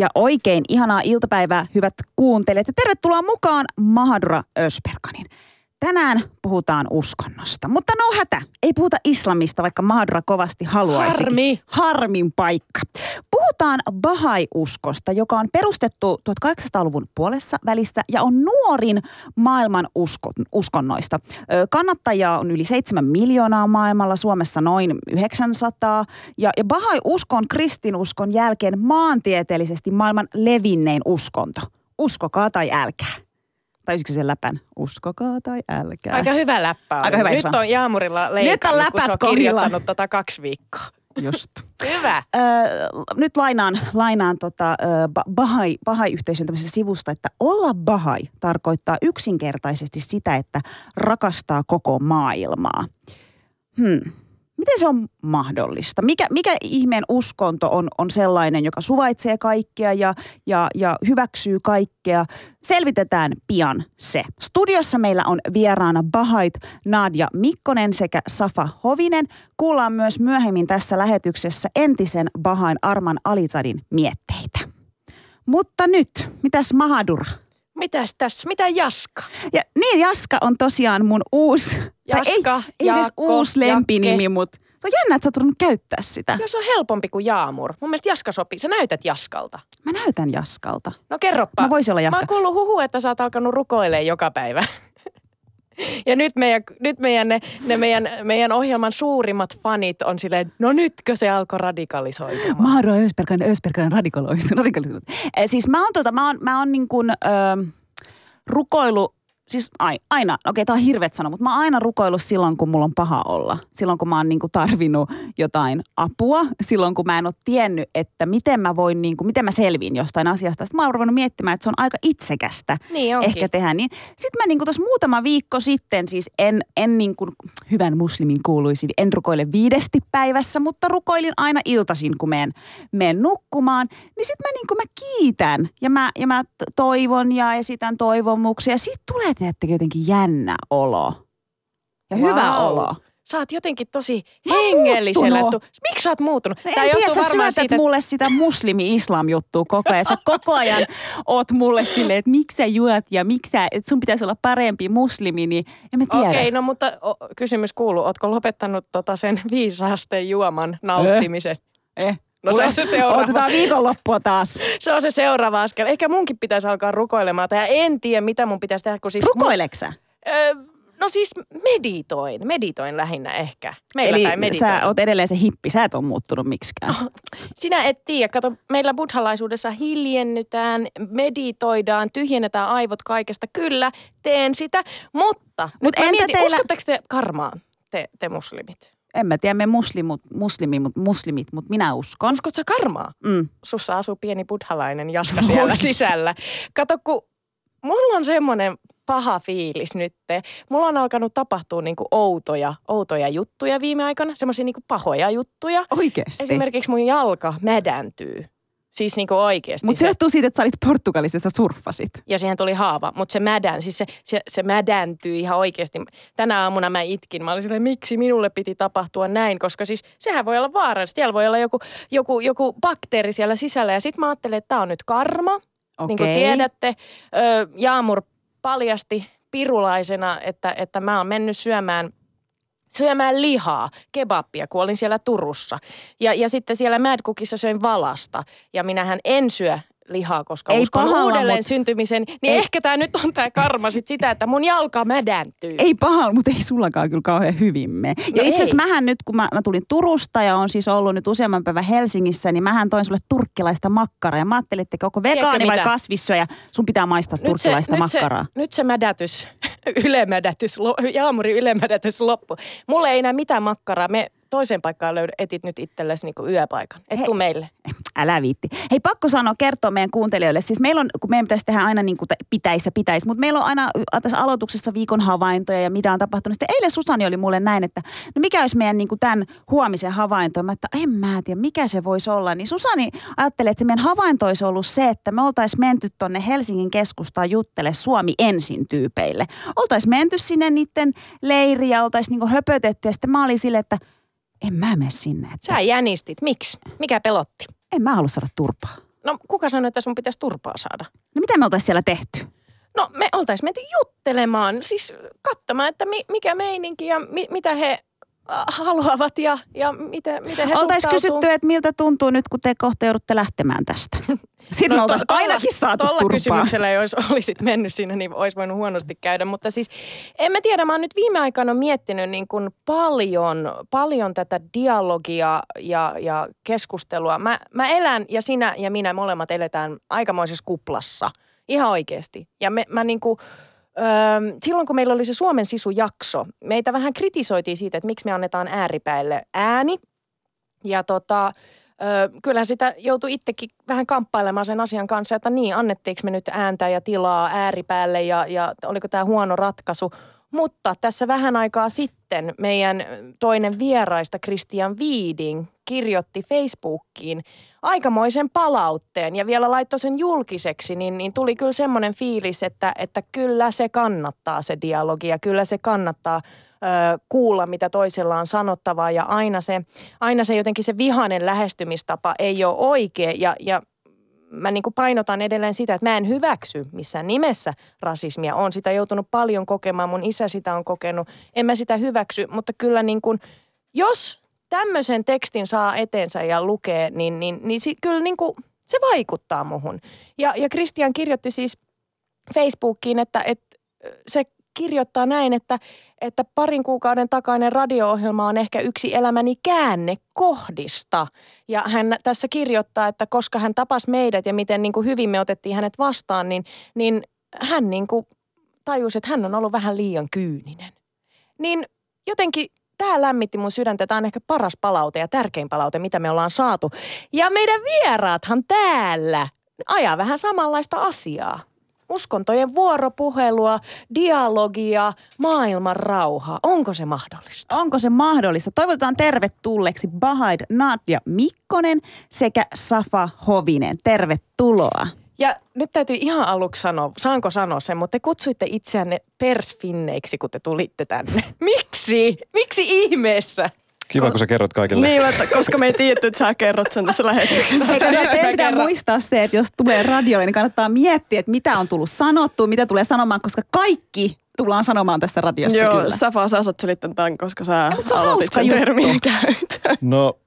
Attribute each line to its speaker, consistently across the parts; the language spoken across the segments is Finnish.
Speaker 1: Ja oikein ihanaa iltapäivää, hyvät kuuntelijat. Ja tervetuloa mukaan Mahadura Ösperkanin. Tänään puhutaan uskonnosta, mutta no hätä. Ei puhuta islamista, vaikka Mahadura kovasti haluaisi.
Speaker 2: Harmi.
Speaker 1: Harmin paikka. Puhutaan Bahai-uskosta, joka on perustettu 1800-luvun puolessa välissä ja on nuorin maailman uskon, uskonnoista. Kannattajia on yli 7 miljoonaa maailmalla, Suomessa noin 900. Ja, ja Bahai-usko on kristinuskon jälkeen maantieteellisesti maailman levinnein uskonto. Uskokaa tai älkää. Olisiko se läpän? Uskokaa tai älkää.
Speaker 2: Aika hyvä läppä on.
Speaker 1: Aika hyvä,
Speaker 2: Nyt on Jaamurilla leikannut,
Speaker 1: läpät
Speaker 2: kun se on kirjoittanut tota kaksi viikkoa.
Speaker 1: Just.
Speaker 2: Hyvä.
Speaker 1: Öö, nyt lainaan, lainaan tota, Ba- Bahai, Bahai-yhteisön tämmöisestä sivusta, että olla Bahai tarkoittaa yksinkertaisesti sitä, että rakastaa koko maailmaa. Hmm. Miten se on mahdollista? Mikä, mikä ihmeen uskonto on, on sellainen, joka suvaitsee kaikkea ja, ja, ja hyväksyy kaikkea? Selvitetään pian se. Studiossa meillä on vieraana Bahait Nadia Mikkonen sekä Safa Hovinen. Kuullaan myös myöhemmin tässä lähetyksessä entisen Bahain Arman Alizadin mietteitä. Mutta nyt, mitäs Mahadura?
Speaker 2: Mitäs tässä? Mitä Jaska?
Speaker 1: Ja niin, Jaska on tosiaan mun uusi, tai
Speaker 2: Jaska,
Speaker 1: ei, ei edes
Speaker 2: Jaakko,
Speaker 1: uusi lempinimi, mutta se on jännä, että sä oot käyttää sitä.
Speaker 2: Jos on helpompi kuin Jaamur. Mun mielestä Jaska sopii. Sä näytät Jaskalta.
Speaker 1: Mä näytän Jaskalta.
Speaker 2: No kerropa.
Speaker 1: Mä voisin olla
Speaker 2: Mä
Speaker 1: Jaska.
Speaker 2: oon kuullut huhu, että sä oot alkanut rukoilemaan joka päivä. Ja nyt meidän, nyt meidän, ne, ne meidän, meidän ohjelman suurimmat fanit on silleen, no nytkö se alkoi radikalisoitumaan?
Speaker 1: Mahdoa Ösperkan, Ösperkan radikaloitunut. Eh, siis mä oon, tota, mä oon, mä oon niin kuin, ö, rukoilu, siis ai, aina, okei tää on hirvet sanoa, mutta mä oon aina rukoillut silloin, kun mulla on paha olla. Silloin, kun mä oon niin kuin tarvinnut jotain apua. Silloin, kun mä en ole tiennyt, että miten mä voin, niin kuin, miten mä selviin jostain asiasta. Sitten mä oon ruvennut miettimään, että se on aika itsekästä
Speaker 2: Niin onkin.
Speaker 1: ehkä tehdä niin. Sitten mä niin kuin tuossa muutama viikko sitten, siis en, en niin kuin hyvän muslimin kuuluisi, en rukoile viidesti päivässä, mutta rukoilin aina iltaisin, kun menen, menen nukkumaan. Niin sitten mä niin kuin mä kiitän ja mä, ja mä toivon ja esitän toivomuksia. Ja sitten tulee teettekö jotenkin jännä olo. Ja
Speaker 2: Wow.
Speaker 1: hyvä olo.
Speaker 2: Sä oot jotenkin tosi hengellisellä. Tu- Miksi sä oot muuttunut?
Speaker 1: No en tiedä, sä syötät
Speaker 2: siitä,
Speaker 1: mulle sitä muslimi-islam-juttua koko ajan. Sä koko ajan oot mulle silleen, että miksi sä juot ja miksi sä, että sun pitäisi olla parempi muslimi, niin en mä tiedä.
Speaker 2: Okei, no mutta o, kysymys kuuluu, ootko lopettanut tota sen viisaasteen juoman nauttimisen?
Speaker 1: Eh.
Speaker 2: No se on se seuraava.
Speaker 1: Otetaan viikonloppua taas.
Speaker 2: Se on se seuraava askel. Ehkä munkin pitäisi alkaa rukoilemaan. Tai en tiedä, mitä mun pitäisi tehdä, kun siis...
Speaker 1: Rukoileksä?
Speaker 2: Mun, öö, no siis meditoin. Meditoin lähinnä ehkä. Meillä
Speaker 1: Eli
Speaker 2: päin meditoin.
Speaker 1: sä oot edelleen se hippi, sä et ole muuttunut miksikään.
Speaker 2: Sinä et tiedä. Kato, meillä buddhalaisuudessa hiljennytään, meditoidaan, tyhjennetään aivot kaikesta. Kyllä, teen sitä, mutta...
Speaker 1: Mut
Speaker 2: nyt mä
Speaker 1: entä
Speaker 2: mietin,
Speaker 1: teillä-
Speaker 2: Uskotteko te karmaan, te, te muslimit?
Speaker 1: En mä tiedä, me muslimut, muslimi, mut, muslimit, mutta minä uskon.
Speaker 2: Uskotko sä karmaa?
Speaker 1: Mm.
Speaker 2: Sussa asuu pieni buddhalainen jaska siellä sisällä. Kato, kun mulla on semmoinen paha fiilis nyt. Mulla on alkanut tapahtua niinku outoja, outoja juttuja viime aikoina, semmoisia niinku pahoja juttuja.
Speaker 1: Oikeesti.
Speaker 2: Esimerkiksi mun jalka mädäntyy. Siis niinku oikeasti.
Speaker 1: Mutta se johtuu siitä, että sä olit sä surffasit.
Speaker 2: ja siihen tuli haava, mutta se mädän, siis se, se, se mädäntyy ihan oikeasti. Tänä aamuna mä itkin, mä olin silleen, miksi minulle piti tapahtua näin, koska siis sehän voi olla vaarallista. Siellä voi olla joku, joku, joku bakteeri siellä sisällä ja sitten mä ajattelin, että tämä on nyt karma.
Speaker 1: Okei.
Speaker 2: Niin kuin tiedätte, Jaamur paljasti pirulaisena, että, että mä oon mennyt syömään syömään lihaa, kebappia, kun olin siellä Turussa. Ja, ja sitten siellä Mad Cookissa söin valasta. Ja minähän en syö lihaa, koska
Speaker 1: Ei
Speaker 2: uskon
Speaker 1: pahalla,
Speaker 2: uudelleen
Speaker 1: mut-
Speaker 2: syntymisen. Niin
Speaker 1: Ei-
Speaker 2: ehkä tämä nyt on tämä karma sit sitä, että mun jalka mädäntyy.
Speaker 1: Ei paha, mutta ei sullakaan kyllä kauhean hyvin mene. Ja
Speaker 2: No
Speaker 1: itse asiassa mähän nyt, kun mä, mä tulin Turusta ja on siis ollut nyt useamman päivän Helsingissä, niin mähän toin sulle turkkilaista makkaraa. Ja mä ajattelin, että onko vegaani vai
Speaker 2: mitä?
Speaker 1: kasvissyöjä, sun pitää maistaa turkkilaista
Speaker 2: nyt
Speaker 1: makkaraa.
Speaker 2: Se, nyt se mädätys, ylemädätys, Jaamuri ylemädätys loppu. Mulle ei enää mitään makkaraa. Me toiseen paikkaan löydät, etit nyt itsellesi niin yöpaikan. Et
Speaker 1: Hei.
Speaker 2: tuu meille.
Speaker 1: Älä viitti. Hei, pakko sanoa, kertoa meidän kuuntelijoille. Siis meillä on, kun meidän pitäisi tehdä aina niin kuin pitäisi ja pitäisi, mutta meillä on aina tässä aloituksessa viikon havaintoja ja mitä on tapahtunut. Sitten eilen Susani oli mulle näin, että no mikä olisi meidän niin kuin tämän huomisen havainto? Mä, että en mä tiedä, mikä se voisi olla. Niin Susani ajattelee, että se meidän havainto olisi ollut se, että me oltaisiin menty tonne Helsingin keskustaan juttele Suomi ensin tyypeille. Oltaisiin menty sinne niiden leiriin ja oltaisiin niin höpötetty ja sitten mä olin silleen, että en mä mene sinne. Että
Speaker 2: Sä jänistit. Miksi? Mikä pelotti?
Speaker 1: en mä halua saada turpaa.
Speaker 2: No kuka sanoi, että sun pitäisi turpaa saada?
Speaker 1: No mitä me oltaisiin siellä tehty?
Speaker 2: No me oltaisiin menty juttelemaan, siis katsomaan, että mi, mikä meininki ja mi, mitä he haluavat ja, ja miten, miten he
Speaker 1: Oltaisiin
Speaker 2: suhtautuu.
Speaker 1: kysytty, että miltä tuntuu nyt, kun te kohta joudutte lähtemään tästä. Sitten me oltaisiin ainakin saatu turpaa.
Speaker 2: kysymyksellä, jos olisit mennyt siinä, niin olisi voinut huonosti käydä. Mutta siis en mä tiedä, mä oon nyt viime aikoina miettinyt niin kuin paljon, paljon tätä dialogia ja, ja keskustelua. Mä, mä elän ja sinä ja minä molemmat eletään aikamoisessa kuplassa. Ihan oikeasti. Ja me, mä niin kuin, Öö, silloin kun meillä oli se Suomen sisujakso, meitä vähän kritisoitiin siitä, että miksi me annetaan ääripäille ääni. Ja tota, öö, kyllä sitä joutui itsekin vähän kamppailemaan sen asian kanssa, että niin, annettiinko me nyt ääntä ja tilaa ääripäälle ja, ja oliko tämä huono ratkaisu. Mutta tässä vähän aikaa sitten meidän toinen vieraista, Christian Viiding, kirjoitti Facebookiin aikamoisen palautteen ja vielä laittoi sen julkiseksi, niin, niin tuli kyllä semmoinen fiilis, että, että kyllä se kannattaa se dialogi ja kyllä se kannattaa ö, kuulla, mitä toisella on sanottavaa ja aina se, aina se jotenkin se vihainen lähestymistapa ei ole oikea ja, ja mä niin kuin painotan edelleen sitä, että mä en hyväksy missään nimessä rasismia. Olen sitä joutunut paljon kokemaan, mun isä sitä on kokenut. En mä sitä hyväksy, mutta kyllä niin kuin, jos tämmöisen tekstin saa eteensä ja lukee, niin, niin, niin si, kyllä niin kuin, se vaikuttaa muhun. Ja, ja Christian kirjoitti siis Facebookiin, että, että se kirjoittaa näin, että, että parin kuukauden takainen radio-ohjelma on ehkä yksi elämäni käännekohdista. Ja hän tässä kirjoittaa, että koska hän tapasi meidät ja miten niin kuin hyvin me otettiin hänet vastaan, niin, niin hän niin kuin tajusi, että hän on ollut vähän liian kyyninen. Niin jotenkin tämä lämmitti mun sydäntä. Tämä on ehkä paras palaute ja tärkein palaute, mitä me ollaan saatu. Ja meidän vieraathan täällä ajaa vähän samanlaista asiaa. Uskontojen vuoropuhelua, dialogia, maailman rauhaa. Onko se mahdollista?
Speaker 1: Onko se mahdollista? Toivotetaan tervetulleeksi Bahaid Nadia Mikkonen sekä Safa Hovinen. Tervetuloa.
Speaker 2: Ja nyt täytyy ihan aluksi sanoa, saanko sanoa sen, mutta te kutsuitte itseänne persfinneiksi, kun te tulitte tänne. Miksi? Miksi ihmeessä?
Speaker 3: Kiva, kun sä kerrot kaikille.
Speaker 4: Niin, että koska me ei tiedetty, että sä kerrot sen tässä lähetyksessä.
Speaker 1: Hei, kyllä
Speaker 2: Mä
Speaker 1: teidän pitää muistaa se, että jos tulee radiolle, niin kannattaa miettiä, että mitä on tullut sanottua, mitä tulee sanomaan, koska kaikki tullaan sanomaan tässä radiossa
Speaker 4: Joo,
Speaker 1: kyllä.
Speaker 4: Safa, sä saat selittää tämän, koska sä
Speaker 1: mut se on
Speaker 4: aloitit
Speaker 1: hauska
Speaker 4: sen
Speaker 1: juttu.
Speaker 4: termin käytön.
Speaker 3: No,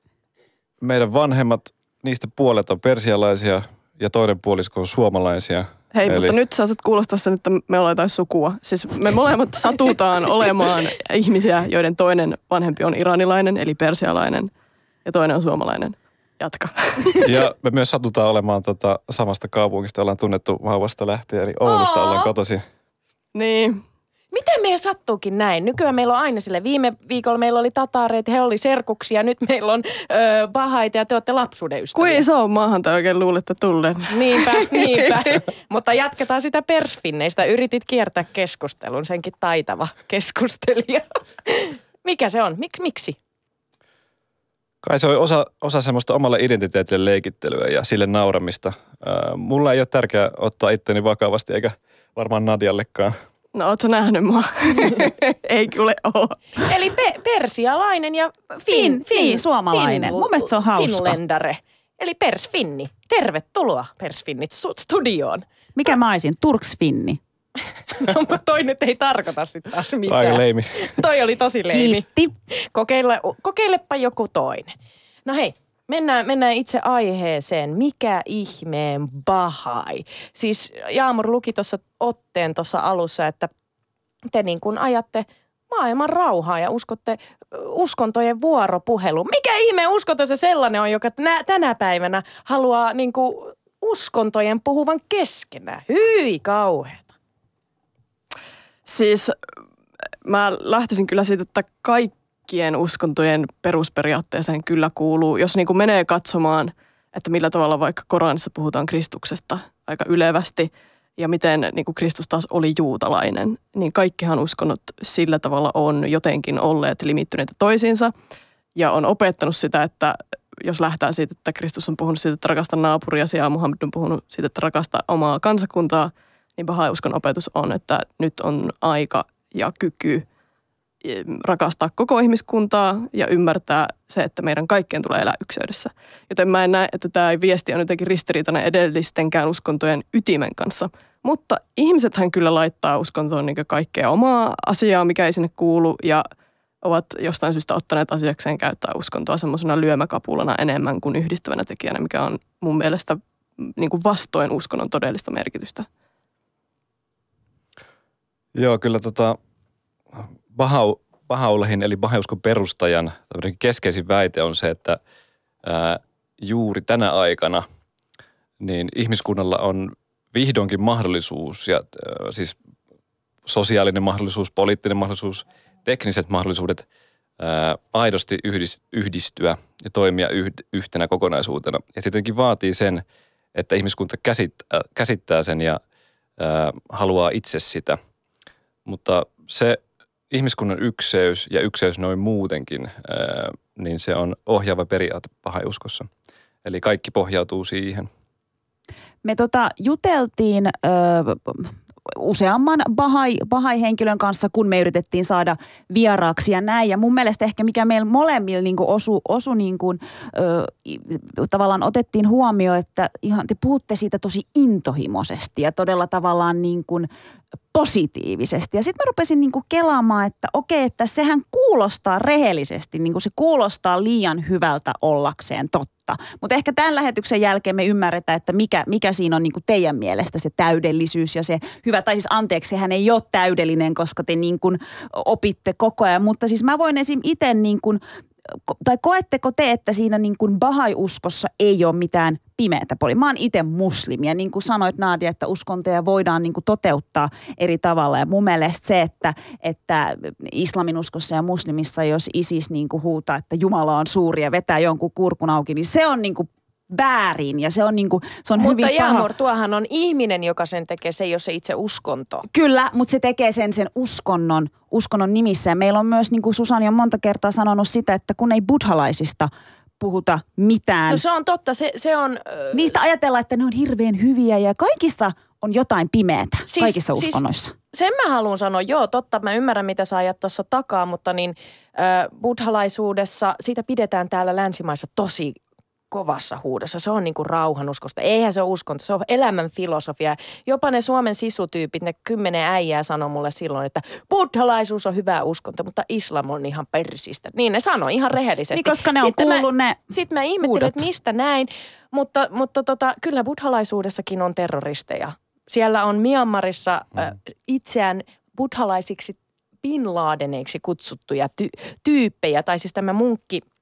Speaker 3: meidän vanhemmat, niistä puolet on persialaisia ja toinen puolisko on suomalaisia.
Speaker 4: Hei,
Speaker 3: Eli-
Speaker 4: mutta nyt sä saat kuulostaa sen, että me ollaan jotain sukua. Siis me molemmat satutaan olemaan ihmisiä, joiden toinen vanhempi on iranilainen, eli persialainen, ja toinen on suomalainen. Jatka.
Speaker 3: Ja me myös satutaan olemaan tota, samasta kaupungista, ollaan tunnettu vauvasta lähtien, eli Oulusta
Speaker 2: Aa.
Speaker 3: ollaan kotoisin.
Speaker 4: niin.
Speaker 2: Miten meillä sattuukin näin? Nykyään meillä on aina sille. Viime viikolla meillä oli tatareita, he oli serkuksia, nyt meillä on ö, bahaita ja te olette lapsuuden ystäviä.
Speaker 4: Kuin iso maahan te oikein luulette tulleen.
Speaker 2: Niinpä, niinpä. Mutta jatketaan sitä persfinneistä. Yritit kiertää keskustelun, senkin taitava keskustelija. Mikä se on? Mik, miksi?
Speaker 3: Kai se on osa, osa semmoista omalle identiteetille leikittelyä ja sille nauramista. Mulla ei ole tärkeää ottaa itteni vakavasti, eikä varmaan Nadiallekaan.
Speaker 4: No, ootko nähnyt mua? ei kyllä oo.
Speaker 2: Eli pe- persialainen ja fin,
Speaker 1: Fin- niin, suomalainen. Mun mielestä se on hauska.
Speaker 2: Finländare. Eli persfinni. Tervetuloa persfinnit studioon.
Speaker 1: Mikä mä olisin? Turksfinni.
Speaker 2: No, mutta toi nyt ei tarkoita sitten taas mitään.
Speaker 3: Aika leimi.
Speaker 2: Toi oli tosi leimi.
Speaker 1: Kiitti.
Speaker 2: Kokeile, kokeilepa joku toinen. No hei, mennään, mennään itse aiheeseen. Mikä ihmeen bahai? Siis Jaamur luki tuossa otteen tuossa alussa, että te niin kuin ajatte maailman rauhaa ja uskotte uskontojen vuoropuheluun. Mikä ihme uskonto se sellainen on, joka nä- tänä päivänä haluaa niin kuin uskontojen puhuvan keskenään? Hyi kauheeta.
Speaker 4: Siis mä lähtisin kyllä siitä, että kaikki kaikkien uskontojen perusperiaatteeseen kyllä kuuluu. Jos niin kuin menee katsomaan, että millä tavalla vaikka Koranissa puhutaan Kristuksesta aika ylevästi ja miten niin kuin Kristus taas oli juutalainen, niin kaikkihan uskonnot sillä tavalla on jotenkin olleet limittyneitä toisiinsa ja on opettanut sitä, että jos lähtee siitä, että Kristus on puhunut siitä, että rakasta naapuria ja Muhammed on puhunut siitä, että rakasta omaa kansakuntaa, niin Bahai-uskon opetus on, että nyt on aika ja kyky rakastaa koko ihmiskuntaa ja ymmärtää se, että meidän kaikkien tulee elää ykseydessä. Joten mä en näe, että tämä viesti on jotenkin ristiriitainen edellistenkään uskontojen ytimen kanssa. Mutta ihmisethän kyllä laittaa uskontoon niin kaikkea omaa asiaa, mikä ei sinne kuulu ja ovat jostain syystä ottaneet asiakseen käyttää uskontoa semmoisena lyömäkapulana enemmän kuin yhdistävänä tekijänä, mikä on mun mielestä niin kuin vastoin uskonnon todellista merkitystä.
Speaker 3: Joo, kyllä tota, Bahau, Bahaulehin eli Bahauskon perustajan keskeisin väite on se, että ää, juuri tänä aikana niin ihmiskunnalla on vihdoinkin mahdollisuus, ja, ää, siis sosiaalinen mahdollisuus, poliittinen mahdollisuus, tekniset mahdollisuudet ää, aidosti yhdis, yhdistyä ja toimia yh, yhtenä kokonaisuutena. Ja tietenkin vaatii sen, että ihmiskunta käsittää, käsittää sen ja ää, haluaa itse sitä. Mutta se ihmiskunnan ykseys ja ykseys noin muutenkin, niin se on ohjaava periaate pahauskossa. Eli kaikki pohjautuu siihen.
Speaker 1: Me tota, juteltiin ö, useamman bahai, bahai-henkilön kanssa, kun me yritettiin saada vieraaksi ja näin. Ja mun mielestä ehkä mikä meillä molemmilla niin osu, osu niin kuin, ö, tavallaan otettiin huomioon, että ihan te puhutte siitä tosi intohimoisesti ja todella tavallaan niin kuin positiivisesti. Ja sitten mä rupesin niinku kelaamaan, että okei, että sehän kuulostaa rehellisesti, niinku se kuulostaa liian hyvältä ollakseen totta. Mutta ehkä tämän lähetyksen jälkeen me ymmärretään, että mikä, mikä siinä on niinku teidän mielestä se täydellisyys ja se hyvä. Tai siis anteeksi, sehän ei ole täydellinen, koska te niinku opitte koko ajan. Mutta siis mä voin esim. itse niinku tai koetteko te, että siinä niin kuin bahai-uskossa ei ole mitään pimeätä puolia? Mä oon itse muslimi ja niin kuin sanoit Nadia, että uskontoja voidaan niin kuin toteuttaa eri tavalla. Ja mun mielestä se, että, että islamin uskossa ja muslimissa, jos ISIS niin kuin huutaa, että Jumala on suuri ja vetää jonkun kurkun auki, niin se on niin kuin väärin ja se on, niin kuin, se on
Speaker 2: mutta
Speaker 1: hyvin paha.
Speaker 2: Mutta tuohan on ihminen, joka sen tekee, se ei ole se itse uskonto.
Speaker 1: Kyllä, mutta se tekee sen sen uskonnon, uskonnon nimissä. Ja meillä on myös, niin kuin Susani on monta kertaa sanonut sitä, että kun ei buddhalaisista puhuta mitään.
Speaker 2: No se on totta, se, se on...
Speaker 1: Niistä ajatellaan, että ne on hirveän hyviä ja kaikissa on jotain pimeätä, siis, kaikissa siis uskonnoissa. Siis
Speaker 2: sen mä haluan sanoa, joo totta, mä ymmärrän mitä sä ajat tuossa takaa, mutta niin äh, buddhalaisuudessa, siitä pidetään täällä länsimaissa tosi kovassa huudossa. Se on niin kuin rauhanuskosta. Eihän se ole uskonto, se on elämän filosofia. Jopa ne Suomen sisutyypit, ne kymmenen äijää sanoi mulle silloin, että buddhalaisuus on hyvä uskonto, mutta islam on ihan persistä. Niin ne sanoi ihan rehellisesti.
Speaker 1: Niin, koska ne on sitten kuullut
Speaker 2: mä,
Speaker 1: ne
Speaker 2: Sitten mä ihmettelin, että mistä näin. Mutta, mutta tota, kyllä buddhalaisuudessakin on terroristeja. Siellä on Myanmarissa mm. äh, itseään buddhalaisiksi Bin Ladeneiksi kutsuttuja ty- tyyppejä, tai siis tämä munkki –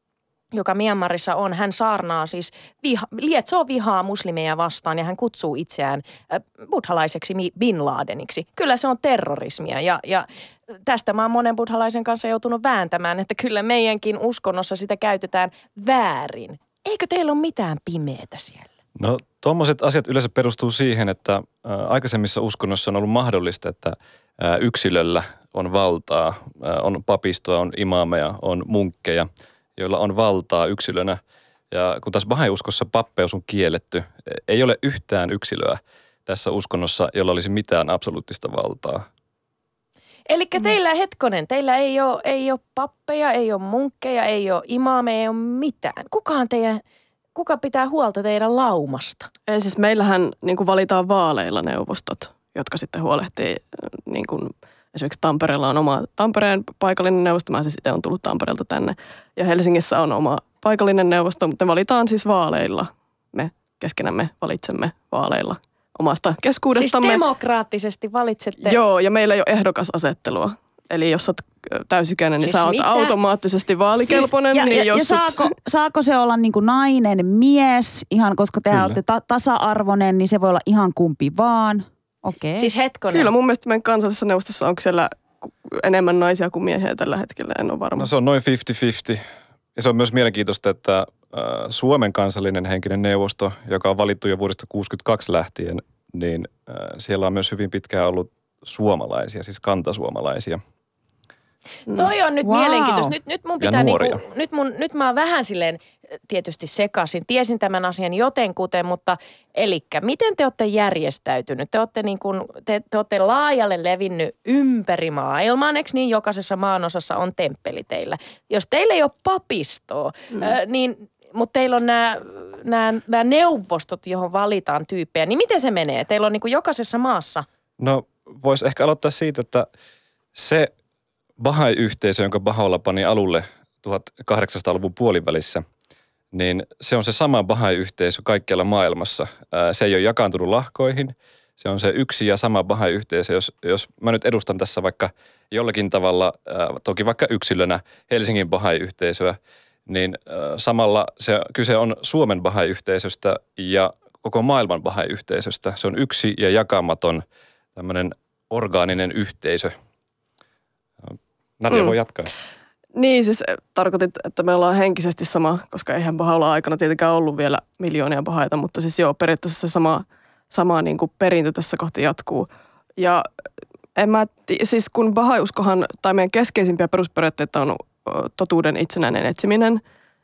Speaker 2: joka Myanmarissa on, hän saarnaa siis, viha, lietsoo vihaa muslimeja vastaan ja hän kutsuu itseään äh, buddhalaiseksi Bin Ladeniksi. Kyllä se on terrorismia ja, ja tästä mä oon monen buddhalaisen kanssa joutunut vääntämään, että kyllä meidänkin uskonnossa sitä käytetään väärin. Eikö teillä ole mitään pimeätä siellä?
Speaker 3: No tuommoiset asiat yleensä perustuu siihen, että ä, aikaisemmissa uskonnoissa on ollut mahdollista, että ä, yksilöllä on valtaa, on papistoa, on imaameja, on munkkeja – joilla on valtaa yksilönä. Ja kun taas bahai-uskossa pappeus on kielletty, ei ole yhtään yksilöä tässä uskonnossa, jolla olisi mitään absoluuttista valtaa.
Speaker 2: Eli teillä hetkonen, teillä ei ole, ei ole pappeja, ei ole munkkeja, ei ole imaameja, ei ole mitään. Kukaan teidän, kuka pitää huolta teidän laumasta?
Speaker 4: Ei siis meillähän niin kuin valitaan vaaleilla neuvostot, jotka sitten huolehtii niin kuin – Esimerkiksi Tampereella on oma Tampereen paikallinen neuvosto. Mä siis itse on tullut Tampereelta tänne. Ja Helsingissä on oma paikallinen neuvosto, mutta me valitaan siis vaaleilla. Me keskenämme valitsemme vaaleilla omasta keskuudestamme.
Speaker 2: Siis demokraattisesti valitsette?
Speaker 4: Joo, ja meillä ei ole ehdokasasettelua. Eli jos olet täysikäinen, niin siis sä oot mitä? automaattisesti vaalikelpoinen. Siis, ja,
Speaker 1: niin
Speaker 4: ja, jos
Speaker 1: ja saako, sut... saako se olla niin kuin nainen, mies, ihan koska te olette ta- tasa-arvoinen, niin se voi olla ihan kumpi vaan? Okei.
Speaker 2: Siis hetkonen.
Speaker 4: Kyllä mun mielestä meidän kansallisessa neuvostossa onko siellä enemmän naisia kuin miehiä tällä hetkellä, en ole varma.
Speaker 3: No se on noin 50-50. Ja se on myös mielenkiintoista, että äh, Suomen kansallinen henkinen neuvosto, joka on valittu jo vuodesta 1962 lähtien, niin äh, siellä on myös hyvin pitkään ollut suomalaisia, siis kantasuomalaisia.
Speaker 2: Toi on nyt
Speaker 1: Wow.
Speaker 2: mielenkiintoista. Nyt, nyt mun pitää niinku, nyt, mun, nyt mä oon vähän silleen äh, tietysti sekaisin. Tiesin tämän asian jotenkuten, mutta elikkä miten te olette järjestäytynyt? Te olette, niin kuin, te, te olette laajalle levinnyt ympäri maailman, eikö niin? Jokaisessa maanosassa on temppeli teillä. Jos teillä ei ole papistoa, mm. äh, niin mutta teillä on nämä, nämä, nämä neuvostot, johon valitaan tyyppejä, niin miten se menee? Teillä on niin kuin jokaisessa maassa
Speaker 3: No voisi ehkä aloittaa siitä, että se Bahai-yhteisö, jonka Baholla pani alulle 1800-luvun puolivälissä, niin se on se sama Bahai-yhteisö kaikkialla maailmassa. Se ei ole jakaantunut lahkoihin. Se on se yksi ja sama Bahai-yhteisö. Jos, jos mä nyt edustan tässä vaikka jollakin tavalla, toki vaikka yksilönä Helsingin Bahai-yhteisöä, niin samalla se kyse on Suomen Bahai-yhteisöstä ja koko maailman Bahai-yhteisöstä. Se on yksi ja jakamaton tämmöinen orgaaninen yhteisö. Nadia
Speaker 4: Mm.
Speaker 3: voi jatkaa.
Speaker 4: Niin, siis eh, tarkoitit, että me ollaan henkisesti sama, koska eihän Bahaulla aikana tietenkään ollut vielä miljoonia pahaita, mutta siis joo, periaatteessa se sama, sama niin kuin perintö tässä kohti jatkuu. Ja en mä, siis kun Bahaiuskohan, tai meidän keskeisimpiä perusperiaatteita on totuuden itsenäinen etsiminen,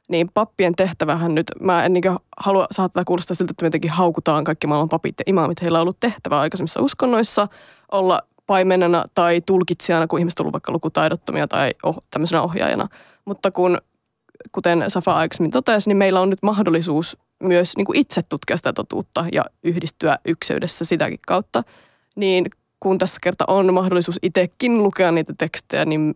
Speaker 4: niin pappien tehtävähän nyt, mä en niin halua saattaa kuulostaa siltä, että me jotenkin haukutaan kaikki maailman papit ja imaamit. Heillä on ollut tehtävä aikaisemmissa uskonnoissa olla paimenena tai tulkitsijana, kun ihmiset ollut vaikka lukutaidottomia tai oh, tämmöisenä ohjaajana. Mutta kun, kuten Safa aikaisemmin totesi, niin meillä on nyt mahdollisuus myös niin kuin itse tutkia sitä totuutta ja yhdistyä ykseydessä sitäkin kautta. Niin kun tässä kerta on mahdollisuus itsekin lukea niitä tekstejä, niin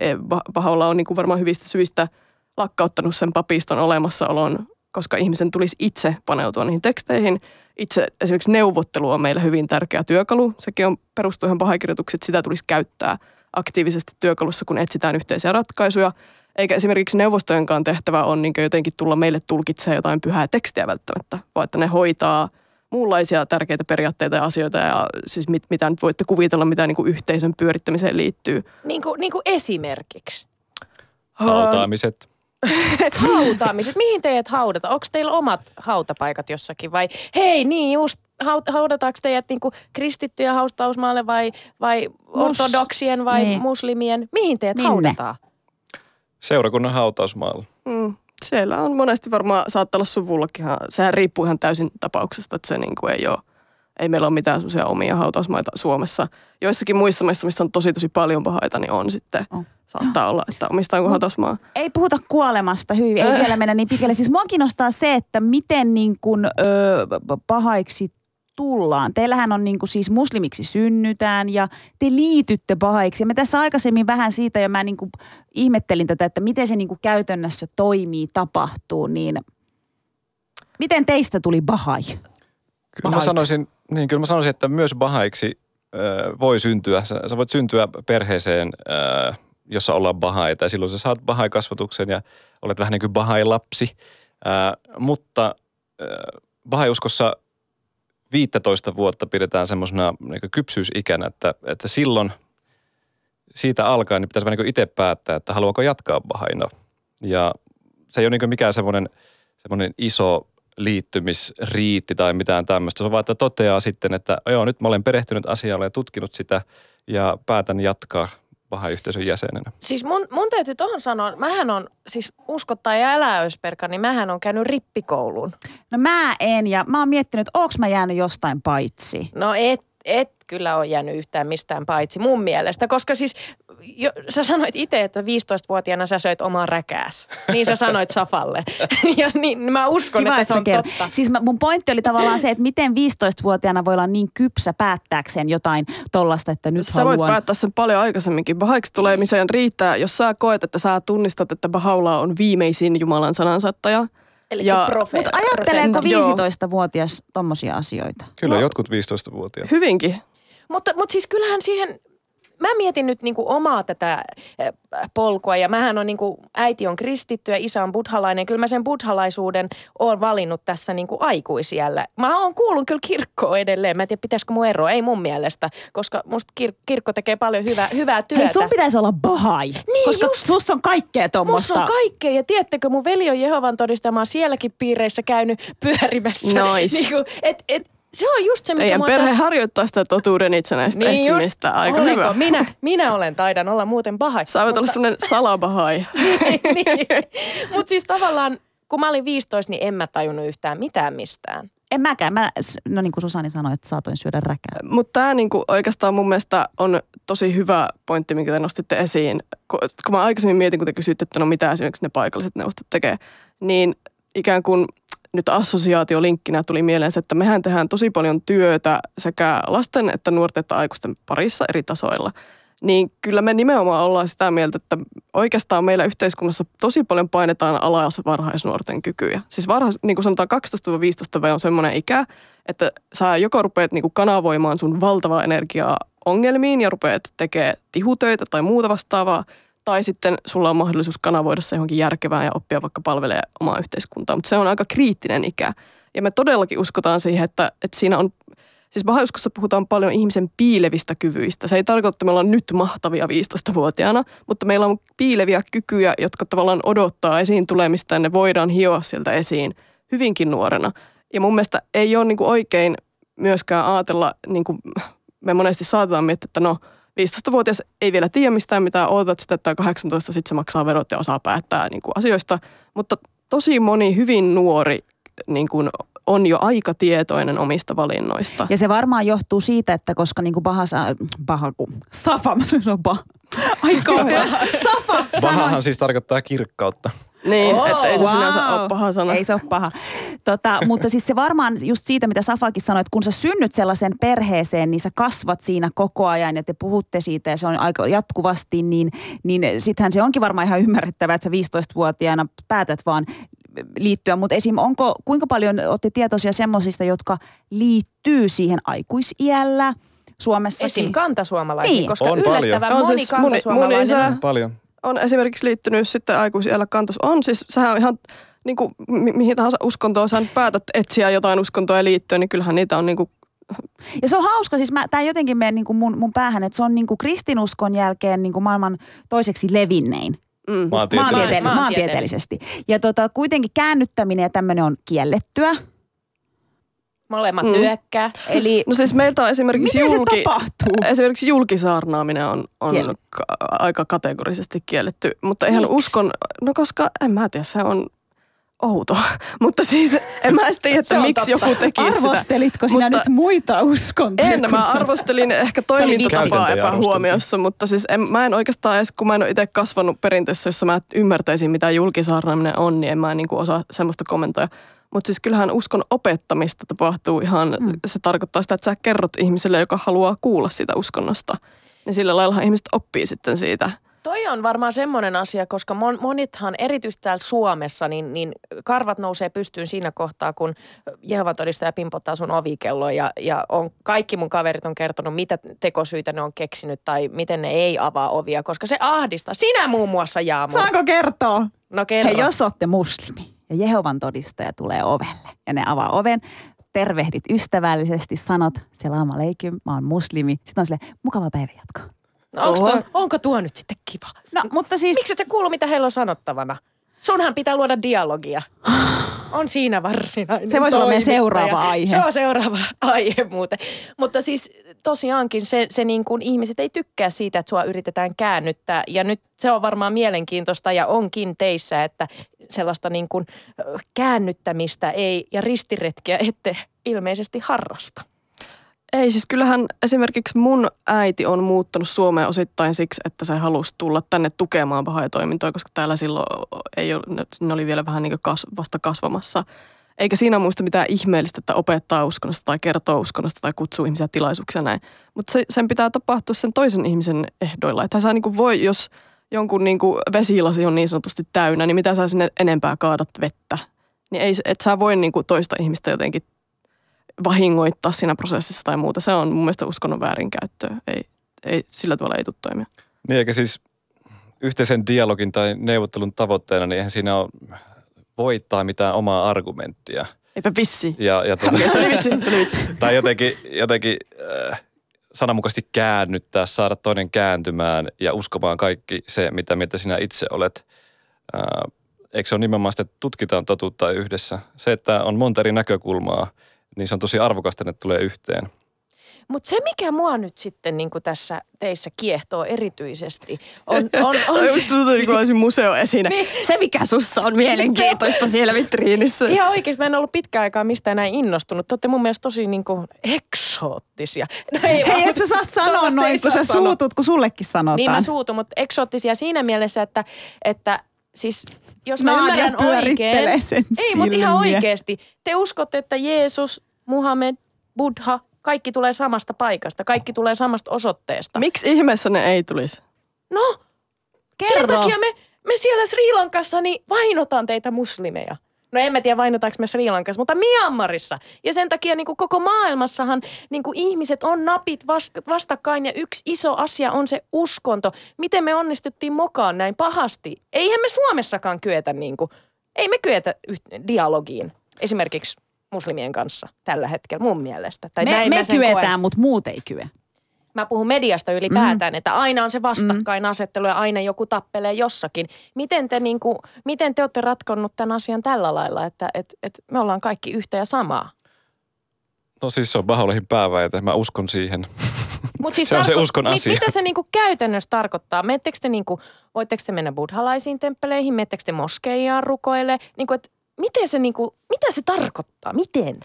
Speaker 4: eh, Bahá'u'lláh on niin kuin varmaan hyvistä syistä lakkauttanut sen papiston olemassaolon, koska ihmisen tulisi itse paneutua niihin teksteihin. Itse esimerkiksi neuvottelu on meillä hyvin tärkeä työkalu. Sekin on perustuu ihan pahaikirjoituksiin, että sitä tulisi käyttää aktiivisesti työkalussa, kun etsitään yhteisiä ratkaisuja. Eikä esimerkiksi neuvostojenkaan tehtävä on niin jotenkin tulla meille tulkitsemaan jotain pyhää tekstiä välttämättä, vaan että ne hoitaa muunlaisia tärkeitä periaatteita ja asioita ja siis mit, mitä nyt voitte kuvitella, mitä niin kuin yhteisön pyörittämiseen liittyy.
Speaker 2: niin kuin, niin kuin esimerkiksi.
Speaker 3: Hautaamiset.
Speaker 2: Hautaamiset. Mihin teidät haudata? Onko teillä omat hautapaikat jossakin vai hei niin just haudataanko teidät niinku kristittyjä haustausmaalle vai, vai ortodoksien vai
Speaker 1: niin.
Speaker 2: muslimien? Mihin teidät
Speaker 1: Minne?
Speaker 2: haudataan?
Speaker 3: Seurakunnan hautausmaalla.
Speaker 4: Mm. Siellä on monesti varmaan, saattaa olla suvullakin, sehän riippuu ihan täysin tapauksesta, että se niin kuin ei ole, ei meillä ole mitään semmoisia omia hautausmaita Suomessa. Joissakin muissa maissa, missä on tosi tosi paljon pahaita, niin on sitten,
Speaker 1: On.
Speaker 4: saattaa olla, että omistaanko hautausmaa.
Speaker 1: Ei puhuta kuolemasta, hyvin, ei vielä mennä niin pitkälle. Siis mua kiinnostaa se, että miten niin kuin, ö, pahaiksi tullaan. Teillähän on niin kuin siis muslimiksi synnytään ja te liitytte pahaiksi. Ja me tässä aikaisemmin vähän siitä ja mä niin kuin ihmettelin tätä, että miten se niin kuin käytännössä toimii, tapahtuu. Niin miten teistä tuli bahai?
Speaker 3: Kyllä mä sanoisin, niin kyllä mä sanoisin, että myös bahaiksi äh, voi syntyä. Sä, sä voit syntyä perheeseen, äh, jossa ollaan bahaita ja silloin sä saat bahai-kasvatuksen ja olet vähän niin kuin bahai-lapsi. Äh, mutta äh, bahai-uskossa 15 vuotta pidetään semmoisena niin kypsyysikänä, että, että silloin siitä alkaen niin pitäisi vähän niin itse päättää, että haluaako jatkaa bahaina. Ja se ei ole niin mikään semmoinen, semmoinen iso liittymisriitti tai mitään tämmöistä. Se on vaan, että toteaa sitten, että joo, nyt mä olen perehtynyt asialle ja tutkinut sitä ja päätän jatkaa Baha-yhteisön jäsenenä.
Speaker 2: Siis mun, mun täytyy tuohon sanoa, mähän on, siis uskottaa ja älä Ösperka, niin mähän on käynyt rippikoulun.
Speaker 1: No mä en ja mä oon miettinyt, että onks mä jäänyt jostain paitsi.
Speaker 2: No et, et kyllä ole jäänyt yhtään mistään paitsi mun mielestä, koska siis jo, sä sanoit itse, että 15-vuotiaana sä söit omaa räkääs. Niin sä sanoit Safalle. ja niin mä uskon,
Speaker 1: Kiva,
Speaker 2: että se
Speaker 1: sä
Speaker 2: on
Speaker 1: kerrot.
Speaker 2: totta.
Speaker 1: Siis mä, mun pointti oli tavallaan se, että miten 15-vuotiaana voi olla niin kypsä päättääkseen jotain tollasta, että nyt
Speaker 4: Sä voit
Speaker 1: haluan.
Speaker 4: päättää sen paljon aikaisemminkin. Bahaiksi tulemiseen riittää, jos sä koet, että sä tunnistat, että Bahaula on viimeisin Jumalan sanansattaja.
Speaker 2: Eli
Speaker 4: Ja-
Speaker 2: profe-
Speaker 1: Mutta ajatteleeko
Speaker 4: Profeetta. Joo.
Speaker 1: 15-vuotias tommosia asioita?
Speaker 3: Kyllä
Speaker 4: No.
Speaker 3: jotkut 15-vuotiaat.
Speaker 4: Hyvinkin.
Speaker 2: Mutta, mutta siis kyllähän siihen, mä mietin nyt niin kuin omaa tätä polkua ja mähän on niin kuin, äiti on kristitty ja isä on buddhalainen. Kyllä mä sen buddhalaisuuden oon valinnut tässä niin kuin aikuisiellä. Mä oon kuulun kyllä kirkkoon edelleen. Mä en tiedä, pitäisikö mun eroa. Ei mun mielestä, koska musta kir- kirkko tekee paljon hyvää, hyvää työtä.
Speaker 1: Hei, sun pitäisi olla bahai,
Speaker 2: Niin
Speaker 1: koska
Speaker 2: just.
Speaker 1: sus on kaikkea tuommoista.
Speaker 2: Musta on kaikkea ja tiedättekö, mun veli on Jehovan todista, mä oon sielläkin piireissä käynyt pyörimässä.
Speaker 4: Nice.
Speaker 2: Niin kuin, et, et, se on just se, mikä
Speaker 4: Teidän perhe
Speaker 2: tässä-
Speaker 4: harjoittaa sitä totuuden itsenäistä
Speaker 2: Niin just.
Speaker 4: Aika hyvä.
Speaker 2: Minä, minä olen, taidan olla muuten paha.
Speaker 4: Sä voit olla semmoinen salabahai.
Speaker 2: niin. Mutta siis tavallaan, kun mä olin 15, niin en mä tajunnut yhtään mitään mistään.
Speaker 1: En mäkään. Mä, no niin kuin Susani sanoi, että saatoin syödä räkää.
Speaker 4: Mutta tämä niinku oikeastaan mun mielestä on tosi hyvä pointti, minkä te nostitte esiin. Kun, kun mä aikaisemmin mietin, kun te kysytte, että no mitä esimerkiksi ne paikalliset neuvostot tekee, niin ikään kuin nyt assosiaatiolinkkinä tuli mieleen se, että mehän tehdään tosi paljon työtä sekä lasten että nuorten että aikuisten parissa eri tasoilla. Niin kyllä me nimenomaan ollaan sitä mieltä, että oikeastaan meillä yhteiskunnassa tosi paljon painetaan alas varhaisnuorten kykyjä. Siis varhais, niin kuin sanotaan 12-15 V on semmoinen ikä, että sä joko rupeat niin kuin kanavoimaan sun valtavaa energiaa ongelmiin ja rupeat tekemään tihutöitä tai muuta vastaavaa, tai sitten sulla on mahdollisuus kanavoida se johonkin järkevään ja oppia vaikka palvelee omaa yhteiskuntaa. Mutta se on aika kriittinen ikä. Ja me todellakin uskotaan siihen, että, että siinä on, siis bahauskossa puhutaan paljon ihmisen piilevistä kyvyistä. Se ei tarkoita, että me ollaan nyt mahtavia 15-vuotiaana, mutta meillä on piileviä kykyjä, jotka tavallaan odottaa esiin tulemista ja ne voidaan hioa sieltä esiin hyvinkin nuorena. Ja mun mielestä ei ole niin kuin oikein myöskään ajatella, niin kuin me monesti saatetaan miettiä, että no 15-vuotias ei vielä tiedä mistään mitään, odotat sitä, että 18 sitten se maksaa verot ja osaa päättää niin kuin asioista. Mutta tosi moni hyvin nuori niin kuin on jo aika tietoinen omista valinnoista.
Speaker 1: Ja se varmaan johtuu siitä, että koska niin kuin paha, sa- paha kun, safa, mä sanoin paha. Ai kauhean. Safa.
Speaker 3: Pahahan siis tarkoittaa kirkkautta.
Speaker 4: Niin,
Speaker 2: Oh,
Speaker 4: että ei se
Speaker 1: wow.
Speaker 4: sinänsä ole paha sana.
Speaker 1: Ei se ole paha. Tota, mutta siis se varmaan just siitä, mitä Safakin sanoi, että kun sä synnyt sellaisen perheeseen, niin sä kasvat siinä koko ajan ja te puhutte siitä ja se on aika jatkuvasti, niin, niin sittenhän se onkin varmaan ihan ymmärrettävää, että sä 15-vuotiaana päätät vaan liittyä. Mutta esim. onko, kuinka paljon olette tietoisia semmoisista, jotka liittyy siihen aikuisiällä Suomessakin?
Speaker 2: Esim. kantasuomalaisiin,
Speaker 1: Niin.
Speaker 2: koska
Speaker 3: On paljon.
Speaker 2: yllättävän
Speaker 4: On
Speaker 2: moni
Speaker 4: siis mun- mun
Speaker 2: kantasuomalainen
Speaker 4: isä-
Speaker 3: Paljon.
Speaker 4: On esimerkiksi liittynyt sitten aikuisiellä kantas. On siis, sehän on ihan niin kuin, mi- mihin tahansa uskontoon sä nyt päätät etsiä jotain uskontoa liittyen, niin kyllähän niitä on niin kuin,
Speaker 1: Ja se on hauska, siis tämä jotenkin menee niin mun, mun päähän, että se on niin kuin kristinuskon jälkeen niin kuin maailman toiseksi levinnein.
Speaker 4: mm,
Speaker 3: Maantieteellisesti.
Speaker 1: Maantieteelle- maantieteellisesti. Ja tota, kuitenkin käännyttäminen ja tämmöinen on kiellettyä.
Speaker 2: Molemmat
Speaker 4: Mm.
Speaker 2: nyökkää.
Speaker 1: Eli
Speaker 4: No siis meiltä on esimerkiksi
Speaker 1: miten
Speaker 4: julki,
Speaker 1: se tapahtuu?
Speaker 4: Esimerkiksi julkisaarnaaminen on, on ka- aika kategorisesti kielletty, mutta eihän
Speaker 1: Miksi?
Speaker 4: uskon, no koska en mä tiedä, se on outo. mutta siis en mä edes tiedä, että miksi
Speaker 2: totta.
Speaker 4: joku teki sitä.
Speaker 1: Arvostelitko sinä
Speaker 4: Mutta-
Speaker 1: nyt muita uskontoja?
Speaker 4: En, mä arvostelin ehkä toimintatapaa epähuomiossa, mutta siis en, mä en oikeastaan edes, kun mä en ole itse kasvanut perinteessä, jossa mä ymmärtäisin, mitä julkisaarnaaminen on, niin en mä niin osaa semmoista kommentoida. Mutta siis kyllähän uskon opettamista tapahtuu ihan, mm. se tarkoittaa sitä, että sä kerrot ihmiselle, joka haluaa kuulla siitä uskonnosta. Niin sillä lailla ihmiset oppii sitten siitä.
Speaker 2: Toi on varmaan semmoinen asia, koska mon, monithan, erityisesti täällä Suomessa, niin, niin karvat nousee pystyyn siinä kohtaa, kun Jehovan todistaja pimpottaa sun ovikelloa ja, ja on, kaikki mun kaverit on kertonut, mitä tekosyitä ne on keksinyt tai miten ne ei avaa ovia, koska se ahdistaa. Sinä muun muassa, Jaamu.
Speaker 1: Saanko kertoa?
Speaker 2: No kerro.
Speaker 1: Hei, jos olette muslimi ja Jehovan todistaja tulee ovelle ja ne avaa oven, tervehdit ystävällisesti, sanot selam aleikum, mä oon muslimi. Sitten on sille mukava päivä jatkaa.
Speaker 2: no, onko, tuo, onko tuo nyt sitten kiva?
Speaker 1: No, mutta siis...
Speaker 2: Miksi et sä kuulu, mitä heillä on sanottavana? Sunhan pitää luoda dialogia. On siinä varsinainen
Speaker 1: Se voisi olla meidän seuraava aihe.
Speaker 2: Se on seuraava aihe muuten. Mutta siis tosiaankin se, se niin kuin ihmiset ei tykkää siitä, että sua yritetään käännyttää. Ja nyt se on varmaan mielenkiintoista ja onkin teissä, että sellaista niin kuin käännyttämistä ei ja ristiretkiä ette ilmeisesti harrasta.
Speaker 4: Ei, siis kyllähän esimerkiksi mun äiti on muuttanut Suomeen osittain siksi, että se halusi tulla tänne tukemaan pahoja koska täällä silloin ei ole, ne oli vielä vähän niin kuin kas, vasta kasvamassa. Eikä siinä muista mitään ihmeellistä, että opettaa uskonnosta tai kertoo uskonnosta tai kutsuu ihmisiä tilaisuuksia näin. Mutta se, sen pitää tapahtua sen toisen ihmisen ehdoilla. Että sä niin voi, jos jonkun niin kuin vesilasi on niin sanotusti täynnä, niin mitä sä sinne enempää kaadat vettä. Niin ei, et sä voi niin kuin toista ihmistä jotenkin vahingoittaa siinä prosessissa tai muuta. Se on mun mielestä uskonnon väärinkäyttöä. Ei, ei, sillä tavalla ei tule toimia.
Speaker 3: Niin eikä siis yhteisen dialogin tai neuvottelun tavoitteena, niin eihän siinä ole voittaa mitään omaa argumenttia.
Speaker 4: Eipä pissi.
Speaker 3: Ja, ja tuota,
Speaker 4: Okei, se oli vitsi, se oli vitsi.
Speaker 3: tai jotenkin, jotenkin äh, sananmukaisesti käännyttää, saada toinen kääntymään ja uskomaan kaikki se, mitä mieltä sinä itse olet. Äh, eikö se ole nimenomaan sitä, että tutkitaan totuutta yhdessä? Se, että on monta eri näkökulmaa, niin se on tosi arvokasta, että ne tulee yhteen.
Speaker 2: Mutta se, mikä mua nyt sitten niin tässä teissä kiehtoo erityisesti, on, on, on,
Speaker 4: Oi, musta tuntuu, niin kuin olisin museoesine.
Speaker 2: Niin.
Speaker 4: Se, mikä sussa on mielenkiintoista siellä vitriinissä.
Speaker 2: Ihan oikeasti mä en ollut pitkään aikaa mistään näin innostunut. Te olette mun mielestä tosi niin kuin eksoottisia. No
Speaker 1: Hei,
Speaker 2: vaan,
Speaker 1: et sä saa sanoa
Speaker 2: ei
Speaker 1: noin, kun sä
Speaker 2: sanoa.
Speaker 1: suutut, kun sullekin sanotaan.
Speaker 2: Niin mä suutun, mutta eksoottisia siinä mielessä, että, että siis jos mä
Speaker 1: Nadia
Speaker 2: ymmärrän oikein.
Speaker 1: sen
Speaker 2: Ei, mutta ihan oikeasti. Te uskotte, että Jeesus, Muhammed, Buddha, kaikki tulee samasta paikasta. Kaikki tulee samasta osoitteesta.
Speaker 4: Miksi ihmeessä ne ei tulisi?
Speaker 2: No, sen
Speaker 1: Kerro.
Speaker 2: takia me, me siellä Sri Lankassa niin vainotaan teitä muslimeja. No en mä tiedä vainotaanko me Sri Lankassa, mutta Myanmarissa. Ja sen takia niin kuin koko maailmassahan niin kuin ihmiset on napit vast- vastakkain ja yksi iso asia on se uskonto. Miten me onnistuttiin mokaan näin pahasti? Eihän me Suomessakaan kyetä niin kuin, ei me kyetä dialogiin esimerkiksi muslimien kanssa tällä hetkellä mun mielestä. Tai
Speaker 1: Me,
Speaker 2: näin
Speaker 1: me
Speaker 2: mä sen koen.
Speaker 1: kyetään, mutta muut ei kye.
Speaker 2: Mä puhun mediasta ylipäätään, mm. että aina on se vastakkainasettelu ja aina joku tappelee jossakin. Miten te, niin kuin, miten te olette ratkonnut tämän asian tällä lailla, että et, et me ollaan kaikki yhtä ja samaa?
Speaker 3: No siis se on Baholehin pääväite, mä uskon siihen.
Speaker 2: Mut siis
Speaker 3: Se on se uskon
Speaker 2: mit-
Speaker 3: asia.
Speaker 2: Mitä se niinku käytännössä tarkoittaa? Mettekö te niinku, voitteko te mennä buddhalaisiin temppeleihin? Mettekö te moskeijaan rukoille? Niinku, et miten se niinku, mitä se tarkoittaa? Miten?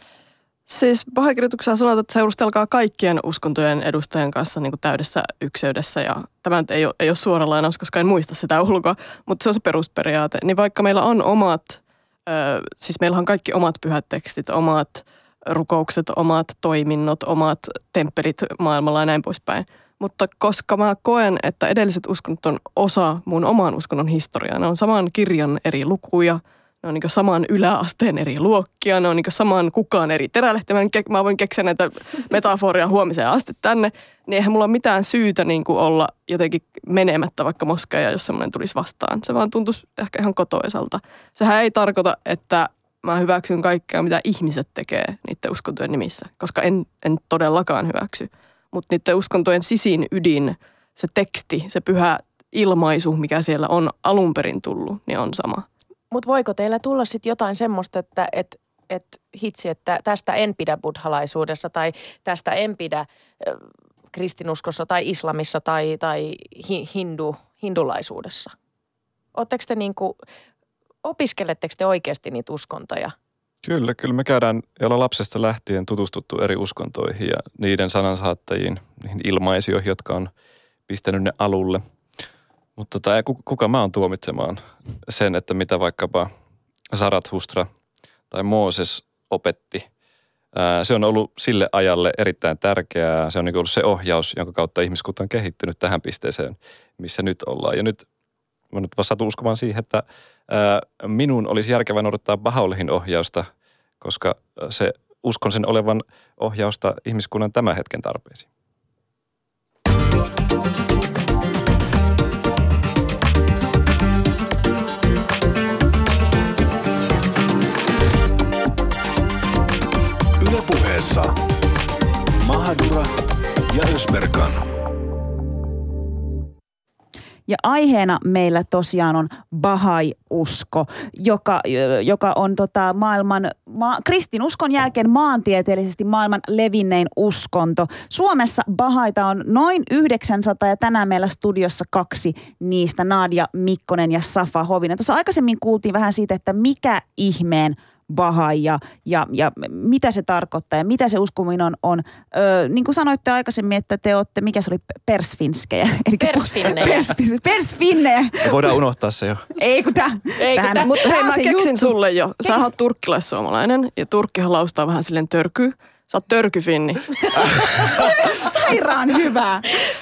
Speaker 4: Siis pahakirjoituksessa sanotaan, että seurustelkaa kaikkien uskontojen edustajien kanssa niin kuin täydessä ykseydessä. Ja tämä nyt ei ole, ei ole suora lainaus, koska en muista sitä ulkoa, mutta se on se perusperiaate. Niin vaikka meillä on omat, ö, siis meillä on kaikki omat pyhät tekstit, omat rukoukset, omat toiminnot, omat temppelit maailmalla ja näin poispäin. Mutta koska mä koen, että edelliset uskonnot on osa mun oman uskonnon historiaa, ne on saman kirjan eri lukuja, ne on niin saman yläasteen eri luokkia, ne on niin saman kukaan eri terälehtemän. Mä voin keksiä näitä metaforia huomiseen asti tänne, niin eihän mulla ole mitään syytä niin olla jotenkin menemättä vaikka moskeja, jos semmoinen tulisi vastaan. Se vaan tuntuisi ehkä ihan kotoisalta. Sehän ei tarkoita, että mä hyväksyn kaikkea, mitä ihmiset tekee niiden uskontojen nimissä, koska en, en todellakaan hyväksy. Mutta niiden uskontojen sisin ydin, se teksti, se pyhä ilmaisu, mikä siellä on alun perin tullut, niin on sama.
Speaker 2: Mutta voiko teillä tulla sitten jotain semmoista, että et, et hitsi, että tästä en pidä buddhalaisuudessa tai tästä en pidä äh, kristinuskossa tai islamissa tai, tai hi, hindu, hindulaisuudessa? Oletteko te niinku, opiskeletteko te oikeasti niitä uskontoja?
Speaker 3: Kyllä, kyllä me käydään ja ollaan lapsesta lähtien tutustuttu eri uskontoihin ja niiden sanansaattajiin, niihin ilmaisijoihin, jotka on pistänyt ne alulle. Mutta tota, kuka mä oon tuomitsemaan sen, että mitä vaikkapa Zarathustra tai Mooses opetti. Se on ollut sille ajalle erittäin tärkeää. Se on niin ollut se ohjaus, jonka kautta ihmiskunta on kehittynyt tähän pisteeseen, missä nyt ollaan. Ja nyt mä nyt vaan satun uskomaan siihen, että minun olisi järkevää noudattaa Bahaolehin ohjausta, koska se uskon sen olevan ohjausta ihmiskunnan tämän hetken tarpeisiin.
Speaker 5: Ylepuheessa Mahadura ja Ösberkan.
Speaker 1: Ja aiheena meillä tosiaan on Bahai-usko, joka, joka on tota maailman, ma, kristinuskon jälkeen maantieteellisesti maailman levinnein uskonto. Suomessa Bahaita on noin 900 ja tänään meillä studiossa kaksi niistä, Nadia Mikkonen ja Safa Hovinen. Tuossa aikaisemmin kuultiin vähän siitä, että mikä ihmeen Bahai ja, ja, ja mitä se tarkoittaa ja mitä se uskominen on. on. Öö, niin kuin sanoitte aikaisemmin, että te olette, mikä se oli, persfinskejä.
Speaker 2: Persfinnejä.
Speaker 1: Pers- persfinnejä.
Speaker 3: Voidaan unohtaa se jo.
Speaker 1: Ei kun tää.
Speaker 2: Ei, kun
Speaker 1: tähän-
Speaker 2: tää-
Speaker 4: Mutta hei, mä keksin
Speaker 1: juttu.
Speaker 4: sulle jo. Sä oot turkkilaissuomalainen ja Turkkihan laustaa vähän silleen törky. Sä oot törkyfinni.
Speaker 1: Sairaan hyvää.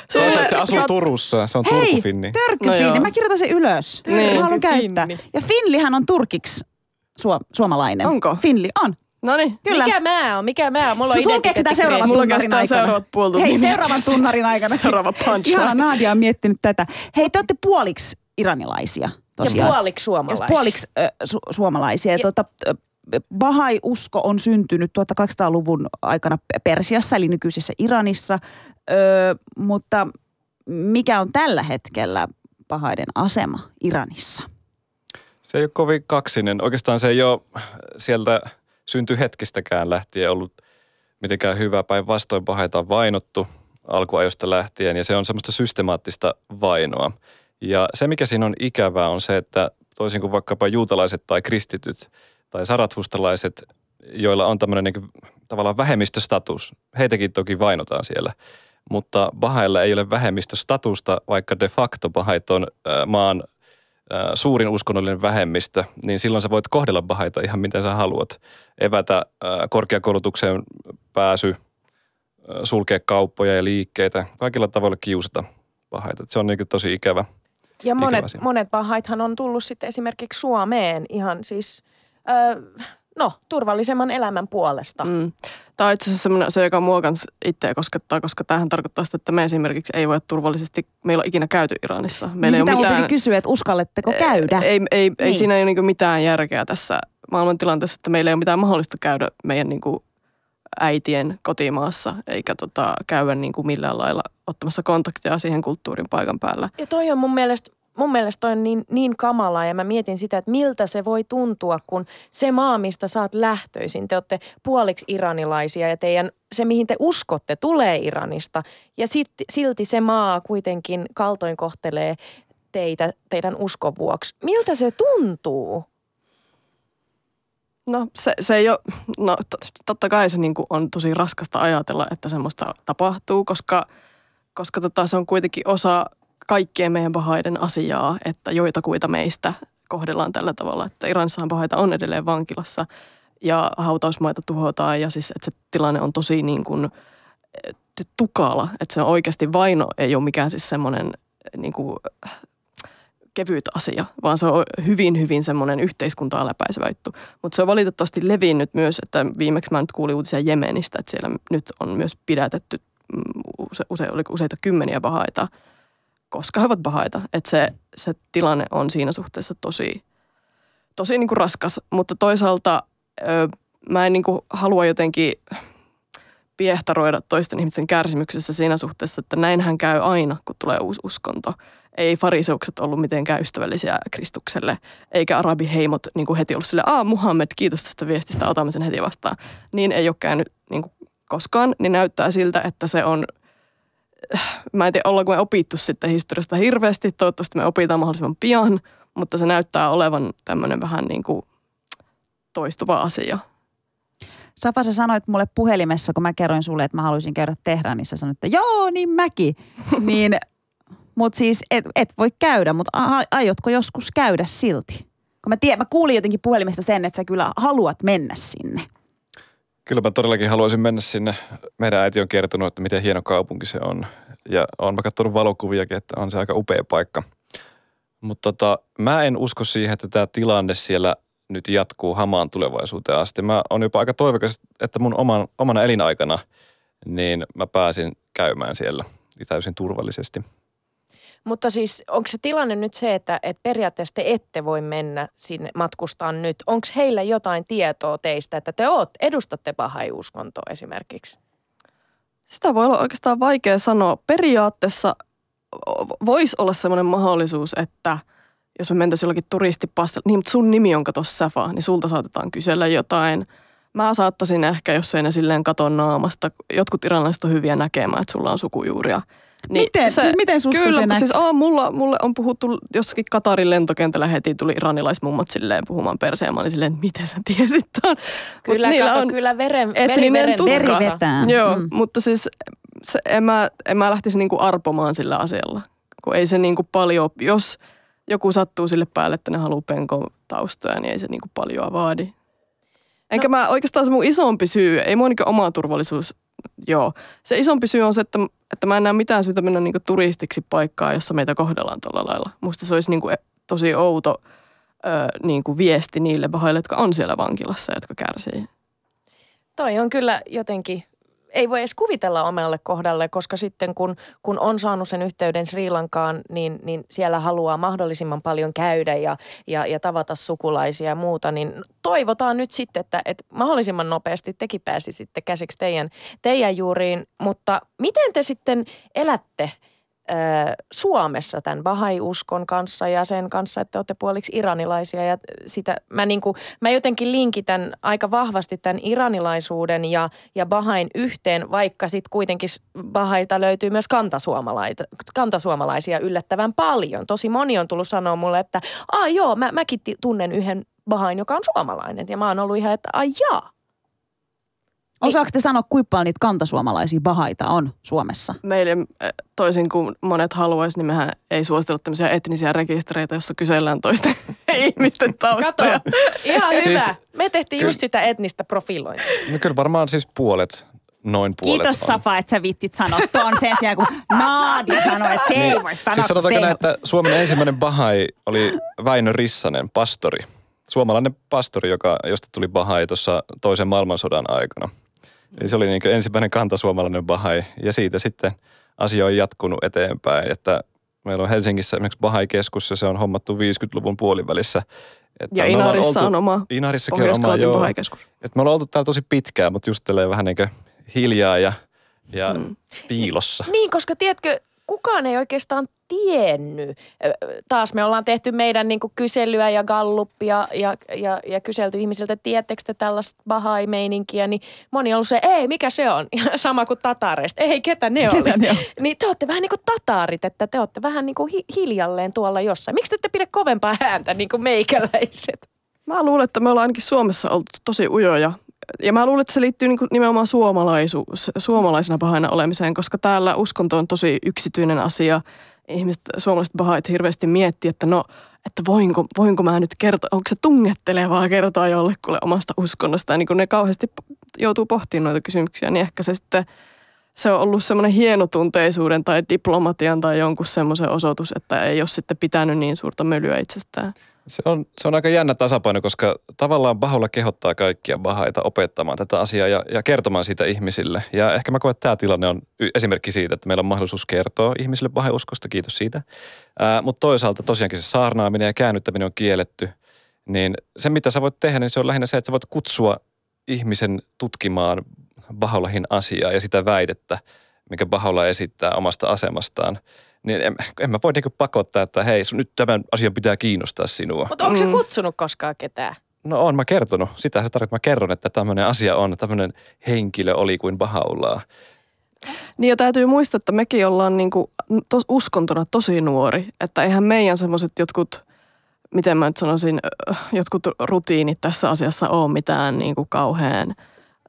Speaker 3: Se on se, että se
Speaker 4: Sä
Speaker 3: asuu
Speaker 4: oot-
Speaker 3: Turussa. Se on
Speaker 1: Hei,
Speaker 3: Turkufinni.
Speaker 1: törkyfinni.
Speaker 4: No joo.
Speaker 1: Mä kirjoitan sen ylös.
Speaker 4: Niin.
Speaker 1: Mä haluan käyttää. Ja Finlihän on turkiksi suo, suomalainen.
Speaker 4: Onko?
Speaker 1: Finli on.
Speaker 4: No niin.
Speaker 2: Mikä mä oon? Mikä mä oon? Mulla on
Speaker 1: Sulkeeko sitä seuraavan
Speaker 4: Mulla
Speaker 1: tunnarin aikana?
Speaker 4: seuraavat puoli
Speaker 1: Hei, seuraavan tunnarin aikana.
Speaker 4: Seuraava punchline.
Speaker 1: Ihana Nadia on miettinyt tätä. Hei, te olette puoliksi iranilaisia
Speaker 2: Ja
Speaker 1: tosiaan.
Speaker 2: puoliksi
Speaker 1: Jos
Speaker 2: suomalaisia.
Speaker 1: puoliksi äh, su- suomalaisia. Ja,
Speaker 2: Ja-
Speaker 1: tuota, Bahai-usko on syntynyt 1200-luvun aikana Persiassa, eli nykyisessä Iranissa. Ö, mutta mikä on tällä hetkellä Bahaiden asema Iranissa?
Speaker 3: Se ei ole kovin kaksinen. Oikeastaan se ei ole sieltä synty hetkistäkään lähtien ollut mitenkään hyvä. Päinvastoin pahaita vainottu alkuajosta lähtien ja se on semmoista systemaattista vainoa. Ja se, mikä siinä on ikävää, on se, että toisin kuin vaikkapa juutalaiset tai kristityt tai sarathustalaiset, joilla on tämmöinen niin tavallaan vähemmistöstatus, heitäkin toki vainotaan siellä. Mutta Bahailla ei ole vähemmistöstatusta, vaikka de facto Bahait on maan suurin uskonnollinen vähemmistö, niin silloin sä voit kohdella Bahaita ihan miten sä haluat. Evätä äh, korkeakoulutukseen pääsy, äh, sulkea kauppoja ja liikkeitä, kaikilla tavoilla kiusata Bahaita. Se on niin tosi ikävä.
Speaker 2: Ja monet,
Speaker 3: Ikävä
Speaker 2: monet pahaithan on tullut sitten esimerkiksi Suomeen ihan siis, ö, no, turvallisemman elämän puolesta. Mm.
Speaker 4: Tämä on itse asiassa semmoinen se, joka mua kans itseä koskettaa, koska tämähän tarkoittaa sitä, että me esimerkiksi ei voi turvallisesti, meillä on ikinä käyty Iranissa. Meillä
Speaker 1: niin
Speaker 4: ei
Speaker 1: sitä
Speaker 4: ole mitään,
Speaker 1: kysyä, että uskalletteko käydä?
Speaker 4: Ei, ei, ei
Speaker 1: Niin.
Speaker 4: siinä ei ole niinku mitään järkeä tässä maailman tilanteessa, että meillä ei ole mitään mahdollista käydä meidän niinku äitien kotimaassa, eikä tota, käydä niinku millään lailla ottamassa kontaktia siihen kulttuurin paikan päällä.
Speaker 2: Ja toi on mun mielestä, mun mielestä toi on niin, niin kamalaa ja mä mietin sitä, että miltä se voi tuntua, kun se maa, mistä sä oot lähtöisin, te olette puoliksi iranilaisia ja teidän, se mihin te uskotte tulee Iranista ja sit, silti se maa kuitenkin kaltoin kohtelee teitä teidän uskon vuoksi. Miltä se tuntuu?
Speaker 4: No se, se ei ole, no tot- totta kai se niin on tosi raskasta ajatella, että semmoista tapahtuu, koska, koska tota, se on kuitenkin osa kaikkien meidän pahaiden asiaa, että joitakuita meistä kohdellaan tällä tavalla, että Iranissahan pahaita on edelleen vankilassa ja hautausmaita tuhotaan ja siis, että se tilanne on tosi niin kuin eh, tukala, että se on oikeasti vaino ei ole mikään siis semmoinen eh, niin kuin kevyt asia, vaan se on hyvin, hyvin semmoinen yhteiskuntaa läpäisevä juttu. Mutta se on valitettavasti levinnyt myös, että viimeksi mä nyt kuulin uutisia Jemenistä, että siellä nyt on myös pidätetty mm, use, use, useita kymmeniä pahaita, koska he ovat pahaita. Että se, se tilanne on siinä suhteessa tosi, tosi niin kuin raskas, mutta toisaalta ö, mä en niin kuin halua jotenkin piehtaroida toisten ihmisten kärsimyksessä siinä suhteessa, että näinhän käy aina, kun tulee uusi uskonto. Ei fariseukset ollut mitenkään ystävällisiä Kristukselle, eikä arabiheimot niin kuin heti ollut sille, aa Muhammed, kiitos tästä viestistä, otamme sen heti vastaan. Niin ei ole käynyt niin kuin koskaan, niin näyttää siltä, että se on, mä en tiedä, ollaanko me opittu sitten historiasta hirveästi, toivottavasti me opitaan mahdollisimman pian, mutta se näyttää olevan tämmöinen vähän niin kuin toistuva asia.
Speaker 1: Safa, sä sanoit mulle puhelimessa, kun mä kerroin sulle, että mä haluaisin käydä Tehranissa, sanoit, että joo, niin mäkin. niin, mutta siis et, et voi käydä, mutta aiotko joskus käydä silti? Kun mä, tiedän, mä kuulin jotenkin puhelimesta sen, että sä kyllä haluat mennä sinne.
Speaker 3: Kyllä mä todellakin haluaisin mennä sinne. Meidän äiti on kertonut, että miten hieno kaupunki se on. Ja on mä katsonut valokuviakin, että on se aika upea paikka. Mutta tota, mä en usko siihen, että tämä tilanne siellä nyt jatkuu hamaan tulevaisuuteen asti. Mä oon jopa aika toivokas, että mun oman, omana elinaikana niin mä pääsin käymään siellä täysin turvallisesti.
Speaker 2: Mutta siis onko se tilanne nyt se, että, että periaatteessa te ette voi mennä sinne matkustaa nyt? Onko heillä jotain tietoa teistä, että te oot, edustatte pahaiuskontoa esimerkiksi?
Speaker 4: Sitä voi olla oikeastaan vaikea sanoa. Periaatteessa voisi olla semmoinen mahdollisuus, että jos me mentäisiin jollakin turistipassilla, niin sun nimi on kato Safa, niin sulta saatetaan kysellä jotain. Mä saattaisin ehkä, jos ei ne silleen kato naamasta, jotkut iranilaiset on hyviä näkemään, että sulla on sukujuuria.
Speaker 1: Miten? Siis miten susta
Speaker 4: kyllä,
Speaker 1: se näkyy?
Speaker 4: siis aa, mulla, mulle on puhuttu jossakin Katarin lentokentällä heti tuli iranilaismummot silleen puhumaan perseen. Mä olin silleen, että miten sä tiesit ton? Mut
Speaker 2: Kyllä,
Speaker 4: niillä
Speaker 2: kato,
Speaker 4: on,
Speaker 2: kyllä veren, veri,
Speaker 4: etninen
Speaker 2: veren
Speaker 4: tutka.
Speaker 1: Veri vetää.
Speaker 4: Joo,
Speaker 1: Mm.
Speaker 4: mutta siis se, en, mä, en mä lähtisi niinku arpomaan sillä asialla. Kun ei se niinku paljon, jos joku sattuu sille päälle, että ne haluaa penkon taustoja, niin ei se niinku paljon vaadi. Enkä no. mä oikeastaan se mun isompi syy, ei mua niinku oma turvallisuus, joo. Se isompi syy on se, että, että mä en näe mitään syytä mennä niinku turistiksi paikkaan, jossa meitä kohdellaan tuolla lailla. Musta se olisi niinku e- tosi outo ö, niinku viesti niille pahoille, jotka on siellä vankilassa, jotka kärsii.
Speaker 2: Toi on kyllä jotenkin, ei voi edes kuvitella omalle kohdalle, koska sitten kun, kun on saanut sen yhteyden Sri Lankaan, niin, niin siellä haluaa mahdollisimman paljon käydä ja, ja, ja tavata sukulaisia ja muuta, niin toivotaan nyt sitten, että, että mahdollisimman nopeasti tekin pääsisitte käsiksi teidän, teidän juuriin. Mutta miten te sitten elätte – Suomessa tämän Bahai-uskon kanssa ja sen kanssa, että olette puoliksi iranilaisia. Ja sitä, mä, niin kuin, mä jotenkin linkitän aika vahvasti tämän iranilaisuuden ja, ja Bahain yhteen, vaikka sitten kuitenkin Bahaita löytyy myös kantasuomalaisia, kantasuomalaisia yllättävän paljon. Tosi moni on tullut sanoa mulle, että Aa, joo, mä, mäkin tunnen yhden Bahain, joka on suomalainen. Ja mä oon ollut ihan, että ai.
Speaker 1: Osaako te sanoa, kuinka paljon niitä kantasuomalaisia bahaita on Suomessa?
Speaker 4: Meille toisin kuin monet haluaisi, niin mehän ei suositella tämmöisiä etnisiä rekistereitä, jossa kysellään toisten ihmisten taustoja.
Speaker 2: Kato, ihan hyvä. Siis, Me tehtiin kyllä, just sitä etnistä profilointia.
Speaker 3: No kyllä varmaan siis puolet noin puolet
Speaker 1: Kiitos on. Safa, että sä vittit sanoa tuon sen sijaan, kun Nadia sanoi, että se niin, ei voi sanoa.
Speaker 3: Siis sanotaanko näin, että Suomen ensimmäinen Bahai oli Väinö Rissanen, pastori. Suomalainen pastori, joka, josta tuli Bahai tuossa toisen maailmansodan aikana. Eli se oli niin ensimmäinen kantasuomalainen Bahai ja siitä sitten asia on jatkunut eteenpäin, että meillä on Helsingissä esimerkiksi Bahai-keskus ja se on hommattu 50-luvun puolivälissä.
Speaker 4: Että ja Inarissa oltu, on oma
Speaker 3: Inarissakin on oma, joo.
Speaker 4: Bahai-keskus.
Speaker 3: Että me ollaan oltu täällä tosi pitkään, mutta just vähän niin hiljaa ja, ja hmm. piilossa.
Speaker 2: Niin, koska tiedätkö, kukaan ei oikeastaan tiennyt. Taas me ollaan tehty meidän niin kuin kyselyä ja galluppia ja, ja, ja kyselty ihmisiltä, tiettekö te tällaista bahai-meininkiä, niin moni on ollut se, ei, mikä se on? Sama kuin tatareista. Ei, ketä ne ketä oli? Ne on? Niin te olette vähän niin kuin tataarit, että te olette vähän niin kuin hi- hiljalleen tuolla jossain. Miksi te ette pidä kovempaa ääntä niin kuin meikäläiset?
Speaker 4: Mä luulen, että me ollaan ainakin Suomessa ollut tosi ujoja ja mä luulen, että se liittyy niin nimenomaan suomalaisuus, suomalaisena pahaina olemiseen, koska täällä uskonto on tosi yksityinen asia. Ihmiset, suomalaiset pahait hirveästi miettii, että no, että voinko, voinko mä nyt kertoa, onko se tungettelevaa kertoa jollekulle omasta uskonnosta. Ja niin kun ne kauheasti joutuu pohtimaan noita kysymyksiä, niin ehkä se sitten se on ollut semmoinen hienotunteisuuden tai diplomatian tai jonkun semmoisen osoitus, että ei ole sitten pitänyt niin suurta mölyä itsestään.
Speaker 3: Se on, se on aika jännä tasapaino, koska tavallaan Baholla kehottaa kaikkia Bahaita opettamaan tätä asiaa ja, ja kertomaan siitä ihmisille. Ja ehkä mä koen, että tämä tilanne on esimerkki siitä, että meillä on mahdollisuus kertoa ihmisille Bahai-uskosta, kiitos siitä. Mutta toisaalta tosiaankin se saarnaaminen ja käännyttäminen on kielletty. Niin se, mitä sä voit tehdä, niin se on lähinnä se, että sä voit kutsua ihmisen tutkimaan Baholahin asiaa ja sitä väitettä, mikä Bahola esittää omasta asemastaan – niin en, en mä voi niinku pakottaa, että hei, sun, nyt tämän asian pitää kiinnostaa sinua.
Speaker 2: Mutta onko se mm. kutsunut koskaan ketään?
Speaker 3: No on mä kertonut. Sitä se tarkoittaa, mä kerron, että tämmöinen asia on, tämmöinen henkilö oli kuin Bahaullaa.
Speaker 4: Niin ja täytyy muistaa, että mekin ollaan niinku tos, uskontona tosi nuori. Että eihän meidän semmoiset jotkut, miten mä nyt sanoisin, jotkut rutiinit tässä asiassa ole mitään niinku kauhean,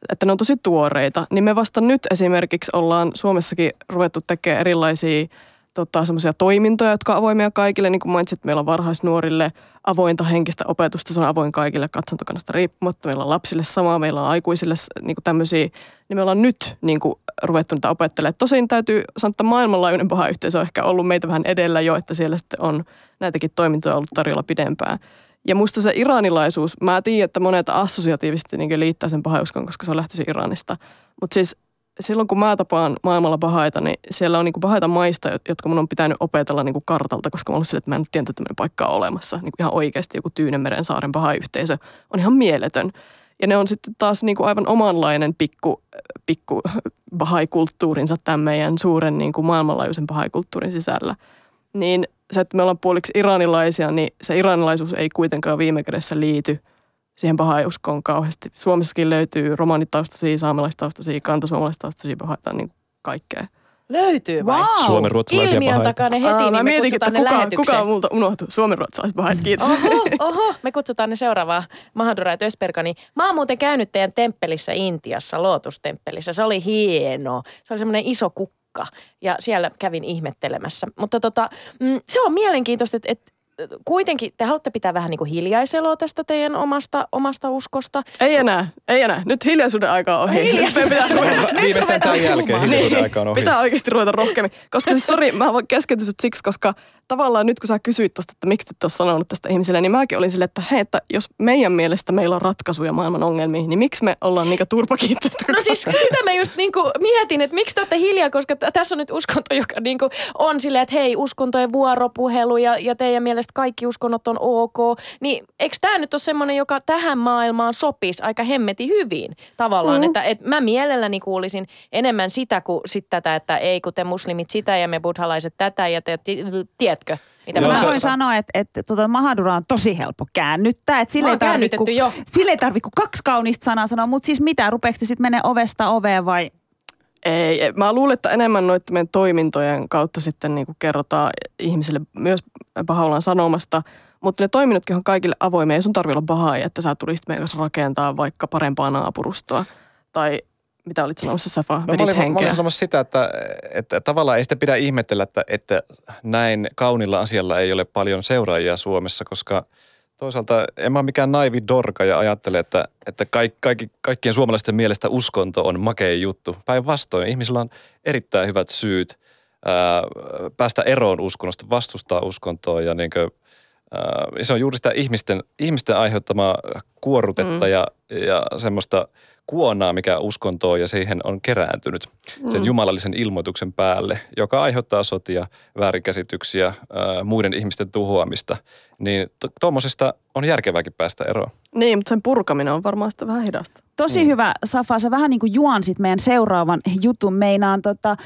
Speaker 4: että ne on tosi tuoreita. Niin me vasta nyt esimerkiksi ollaan Suomessakin ruvettu tekemään erilaisia – tota, semmoisia toimintoja, jotka on avoimia kaikille. Niin kuin mainitsit, meillä on varhaisnuorille avointa henkistä opetusta, se on avoin kaikille katsantokannasta riippumatta. Meillä on lapsille samaa, meillä on aikuisille niin kuin tämmöisiä, niin me ollaan nyt niin kuin, ruvettu niitä opettelemaan. Tosin täytyy sanoa, että maailmanlaajuinen paha yhteisö on ehkä ollut meitä vähän edellä jo, että siellä sitten on näitäkin toimintoja ollut tarjolla pidempään. Ja musta se iranilaisuus, mä tiedän, että monet assosiatiivisesti niin liittää sen pahauskon, koska se on lähtöisin Iranista. Mutta siis silloin kun mä tapaan maailmalla pahaita, niin siellä on niin pahaita maista, jotka mun on pitänyt opetella niin kartalta, koska mä olen sille, että mä en tiedä, että tämmöinen paikka on olemassa. Niin ihan oikeasti joku Tyynemeren saaren paha-yhteisö on ihan mieletön. Ja ne on sitten taas niin kuin aivan omanlainen pikku, pikku bahai-kulttuurinsa tämän meidän suuren niin kuin maailmanlaajuisen bahai-kulttuurin sisällä. Niin se, että me ollaan puoliksi iranilaisia, niin se iranilaisuus ei kuitenkaan viime kädessä liity – siihen pahauskoon kauheasti. Suomessakin löytyy romanitaustaisia, saamelaistaustaisia, kantasuomalaistaustaisia pahaita, niin kaikkea.
Speaker 2: Löytyy vai?
Speaker 1: Wow.
Speaker 3: Suomen ruotsalaisia
Speaker 2: Ilmiön takana heti, Aa, niin
Speaker 4: mä
Speaker 2: me mietin, että
Speaker 4: kuka, kuka on multa unohtu. Suomen ruotsalaiset pahait, kiitos.
Speaker 2: Oho, oho, me kutsutaan ne seuraavaan Mahadura ja Tösperkani. Mä oon muuten käynyt teidän temppelissä Intiassa, Lootustemppelissä. Se oli hieno. Se oli semmoinen iso kukka ja siellä kävin ihmettelemässä. Mutta tota, mm, se on mielenkiintoista, että, että kuitenkin te haluatte pitää vähän niin kuin hiljaiseloa tästä teidän omasta, omasta uskosta.
Speaker 4: Ei enää, ei enää. Nyt hiljaisuuden aika on ohi.
Speaker 2: Hiljaisuuden
Speaker 4: pitää
Speaker 3: Viimeistään tämän jälkeen hiljaisuuden niin, aika on ohi.
Speaker 4: Pitää oikeasti ruveta rohkeammin. Koska siis, sori, mä keskeytyn sut siksi, koska tavallaan nyt kun sä kysyit tuosta, että miksi et ole sanonut tästä ihmisille, niin mäkin olin sille, että hei, että jos meidän mielestä meillä on ratkaisuja maailman ongelmiin, niin miksi me ollaan niinkä turpakiinteistä?
Speaker 2: No siis sitä mä just niinku mietin, että miksi te olette hiljaa, koska tässä on nyt uskonto, joka niinku on silleen, että hei, uskontojen vuoropuhelu ja, ja teidän mielestä kaikki uskonnot on ok. Niin eikö tämä nyt ole semmoinen, joka tähän maailmaan sopisi aika hemmeti hyvin tavallaan, mm. että et mä mielelläni kuulisin enemmän sitä kuin sit tätä, että ei kun te muslimit sitä ja me buddhalaiset tätä ja te, tiedätkö? Mitä
Speaker 1: Joo,
Speaker 2: mä
Speaker 1: mä
Speaker 3: se-
Speaker 1: voin sanoa, että, että tuota Mahadura on tosi helppo käännyttää. Että sille
Speaker 2: Mä
Speaker 1: ei
Speaker 2: oon
Speaker 1: tarvitse
Speaker 2: käännytetty jo.
Speaker 1: sille ei tarvi kuin kaksi kaunista sanaa sanoa. Mutta siis mitä, rupeeko te sitten menee ovesta oveen vai?
Speaker 4: Ei, ei, mä luulen, että enemmän noiden meidän toimintojen kautta sitten niin kuin kerrotaan ihmisille myös Bahaulan sanomasta, mutta ne toiminnotkin on kaikille avoimia. Ei sun tarvitse olla bahai, että sä tulisit meidän kanssa rakentaa vaikka parempaa naapurustoa. Tai mitä olit sanomassa, Safa,
Speaker 3: No, mä, olin, mä
Speaker 4: henkeä.
Speaker 3: olin sanomassa sitä, että, että tavallaan ei sitä pidä ihmetellä, että, että näin kaunilla asialla ei ole paljon seuraajia Suomessa, koska toisaalta en mä ole mikään naivi dorka ja ajattele, että, että kaikki, kaikki, kaikkien suomalaisten mielestä uskonto on makea juttu. Päinvastoin ihmisillä on erittäin hyvät syyt ää, päästä eroon uskonnosta, vastustaa uskontoa ja niin kuin, ää, se on juuri sitä ihmisten, ihmisten aiheuttamaa kuorrutetta mm. ja, ja semmoista kuonaa, mikä uskontoon ja siihen on kerääntynyt sen
Speaker 4: Mm.
Speaker 3: jumalallisen ilmoituksen päälle, joka aiheuttaa sotia, väärinkäsityksiä, ää, muiden ihmisten tuhoamista. Niin tuommoisesta on järkevääkin päästä eroon.
Speaker 4: Niin, mutta sen purkaminen on varmaan sitä vähän hidasta.
Speaker 1: Tosi mm. hyvä, Safa. Sä vähän niin kuin juonsit meidän seuraavan jutun. Meinaan tota,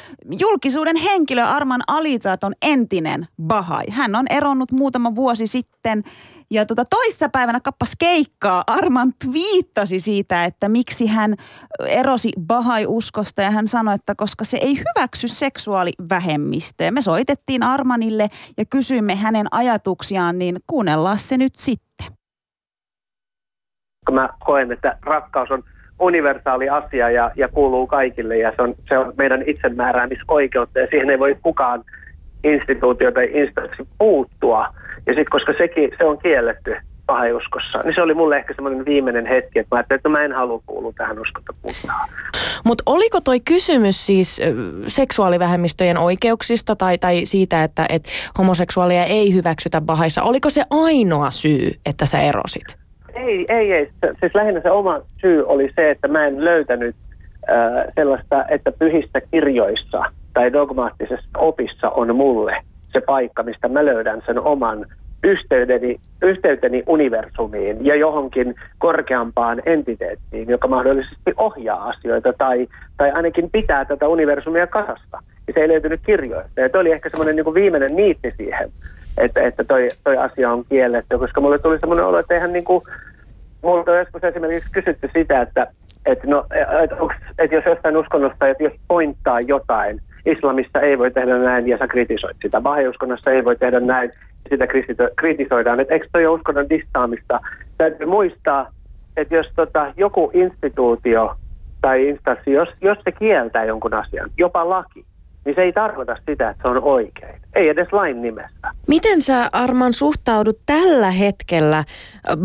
Speaker 1: julkisuuden henkilö Arman Alizat on entinen Bahai. Hän on eronnut muutama vuosi sitten. Ja tota, toissapäivänä kappas keikkaa. Arman twiittasi siitä, että miksi hän erosi Bahai-uskosta. Ja hän sanoi, että koska se ei hyväksy seksuaalivähemmistöä. Me soitettiin Armanille ja kysyimme hänen ajatuksiaan, niin kuunnellaan se nyt sitten.
Speaker 6: mä koen, että rakkaus on universaali asia ja, ja kuuluu kaikille ja se on, se on meidän itsemääräämisoikeutta ja siihen ei voi kukaan instituutio tai instanssi puuttua. Ja sitten koska sekin, se on kielletty paheuskossa, niin se oli mulle ehkä semmoinen viimeinen hetki, että mä ajattelin, että no mä en halua kuulua tähän uskontokuntaan.
Speaker 2: Mutta oliko toi kysymys siis seksuaalivähemmistöjen oikeuksista tai, tai siitä, että et homoseksuaalia ei hyväksytä Bahaissa? Oliko se ainoa syy, että sä erosit?
Speaker 6: Ei, ei, ei. Siis lähinnä se oma syy oli se, että mä en löytänyt äh, sellaista, että pyhissä kirjoissa tai dogmaattisessa opissa on mulle se paikka, mistä mä löydän sen oman yhteydeni, yhteyteni universumiin ja johonkin korkeampaan entiteettiin, joka mahdollisesti ohjaa asioita tai, tai ainakin pitää tätä universumia kasassa. Ja se ei löytynyt kirjoista. Ja toi oli ehkä semmoinen niin viimeinen niitti siihen, että, että toi, toi asia on kielletty, koska mulle tuli semmoinen olo, että eihän niin kuin, multa on joskus esimerkiksi kysytty sitä, että, että, no, että, onks, että jos jostain uskonnosta, että jos pointtaa jotain, islamissa ei voi tehdä näin ja sä kritisoit sitä. Bahai-uskonnossa ei voi tehdä näin ja sitä kritisoidaan. Että eikö toi ole uskonnon distaamista? Täytyy muistaa, että jos tota, joku instituutio tai instanssi, jos, jos se kieltää jonkun asian, jopa laki, niin se ei tarkoita sitä, että se on oikein. Ei edes lain nimessä.
Speaker 2: Miten sä Arman suhtaudut tällä hetkellä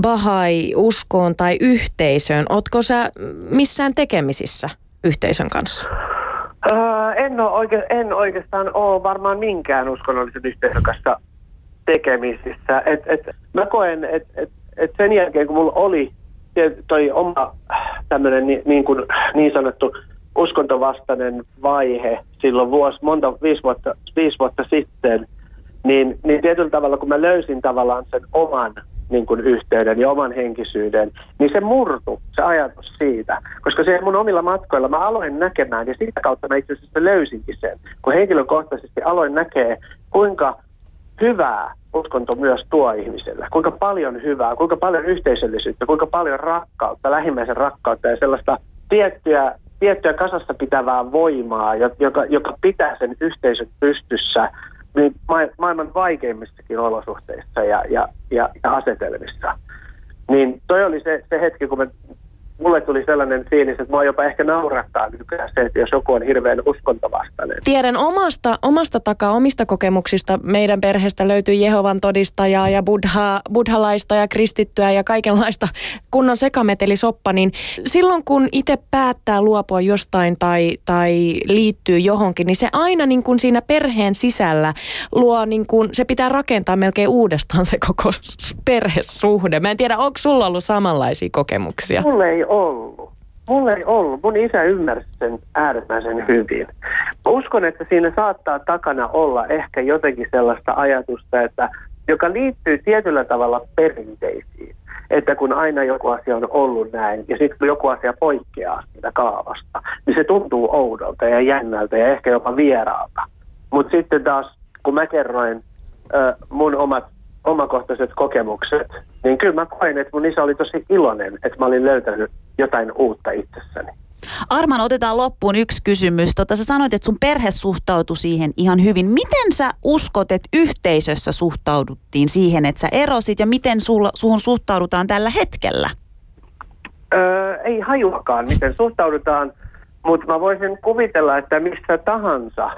Speaker 2: Bahai-uskoon tai yhteisöön? Ootko sä missään tekemisissä yhteisön kanssa?
Speaker 6: Öö, en, oike, en oikeastaan ole varmaan minkään uskonnollisen yhteisön kanssa tekemisissä. Et, et, mä koen, että et, et sen jälkeen kun mulla oli toi oma tämmöinen niin, niin, kuin, niin sanottu uskontovastainen vaihe silloin vuosi, monta, viisi vuotta, viisi vuotta sitten, niin, niin tietyllä tavalla kun mä löysin tavallaan sen oman niin kuin yhteyden ja oman henkisyyden, niin se murtu, se ajatus siitä. Koska se mun omilla matkoilla mä aloin näkemään, ja sitä kautta mä itse asiassa löysinkin sen, kun henkilökohtaisesti aloin näkee, kuinka hyvää uskonto myös tuo ihmiselle. Kuinka paljon hyvää, kuinka paljon yhteisöllisyyttä, kuinka paljon rakkautta, lähimmäisen rakkautta ja sellaista tiettyä, tiettyä kasassa pitävää voimaa, jo- joka, joka pitää sen yhteisön pystyssä niin ma- maailman vaikeimmissakin olosuhteissa ja, ja, ja, ja asetelmissa. Niin toi oli se, se hetki, kun mä mulle tuli sellainen fiilis, että mua jopa ehkä naurattaa nykyään se, että jos joku on hirveän uskontovastainen.
Speaker 2: Tiedän omasta, omasta takaa, omista kokemuksista. Meidän perheestä löytyy Jehovan todistajaa ja buddha, buddhalaista ja kristittyä ja kaikenlaista kunnon sekametelisoppa. Niin silloin kun itse päättää luopua jostain tai, tai liittyy johonkin, niin se aina niin kuin siinä perheen sisällä luo, niin kuin, se pitää rakentaa melkein uudestaan se koko perhesuhde. Mä en tiedä, onko sulla ollut samanlaisia kokemuksia?
Speaker 6: Mulle ei ollut. Mulle ei ollut. Mun isä ymmärsi sen äärimmäisen hyvin. Uskon, että siinä saattaa takana olla ehkä jotenkin sellaista ajatusta, että joka liittyy tietyllä tavalla perinteisiin. Että kun aina joku asia on ollut näin ja sitten kun joku asia poikkeaa siitä kaavasta, niin se tuntuu oudolta ja jännältä ja ehkä jopa vieraalta. Mutta sitten taas, kun mä kerroin ö, mun omat omakohtaiset kokemukset, niin kyllä mä koin, että mun isä oli tosi iloinen, että mä olin löytänyt jotain uutta itsessäni.
Speaker 1: Arman, otetaan loppuun yksi kysymys. Tota, sä sanoit, että sun perhe suhtautui siihen ihan hyvin. Miten sä uskot, että yhteisössä suhtauduttiin siihen, että sä erosit ja miten sulla, suhun suhtaudutaan tällä hetkellä?
Speaker 6: Öö, ei hajuakaan, miten suhtaudutaan, mutta mä voisin kuvitella, että missä tahansa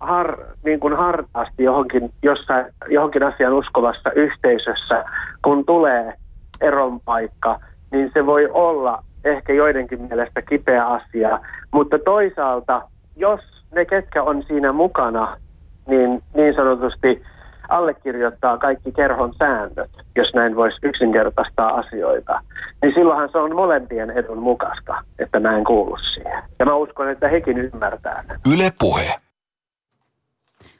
Speaker 6: har, niin kuin hartaasti johonkin, jossain, johonkin asian uskovassa yhteisössä, kun tulee eron paikka, niin se voi olla ehkä joidenkin mielestä kipeä asia. Mutta toisaalta, jos ne, ketkä on siinä mukana, niin niin sanotusti allekirjoittaa kaikki kerhon säännöt, jos näin voisi yksinkertaistaa asioita, niin silloinhan se on molempien edun mukaista, että mä en kuulu siihen. Ja mä uskon, että hekin ymmärtää.
Speaker 5: Yle Puhe.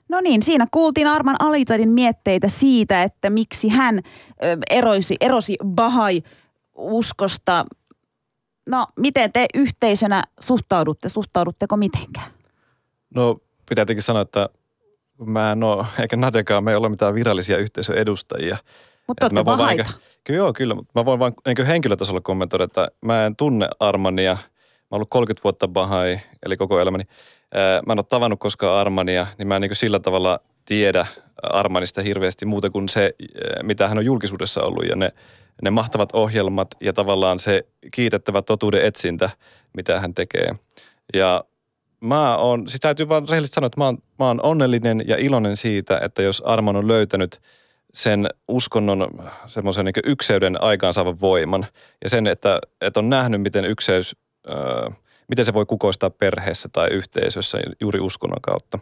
Speaker 1: No niin, siinä kuultiin Arman Alitadin mietteitä siitä, että miksi hän eroisi, erosi Bahai-uskosta. No, miten te yhteisönä suhtaudutte? Suhtaudutteko mitenkään?
Speaker 3: No pitää tietenkin sanoa, että mä en ole, eikä Nadekaan, me ei ole mitään virallisia yhteisön edustajia.
Speaker 1: Mutta olette
Speaker 3: vaan niinku- Kyllä joo, kyllä, mutta mä voin vain niin henkilötasolla kommentoida, että mä en tunne Armania. Mä oon ollut 30 vuotta Bahai, eli koko elämäni. Mä en ole tavannut koskaan Armania, niin mä en niin sillä tavalla tiedä Armanista hirveästi muuta kuin se, mitä hän on julkisuudessa ollut ja ne, ne mahtavat ohjelmat ja tavallaan se kiitettävä totuuden etsintä, mitä hän tekee. Ja mä oon, siis täytyy vaan rehellisesti sanoa, että mä oon, mä oon onnellinen ja iloinen siitä, että jos Arman on löytänyt sen uskonnon semmoisen niin ykseyden aikaansaavan voiman ja sen, että, että on nähnyt, miten ykseys, öö, miten se voi kukoistaa perheessä tai yhteisössä juuri uskonnon kautta.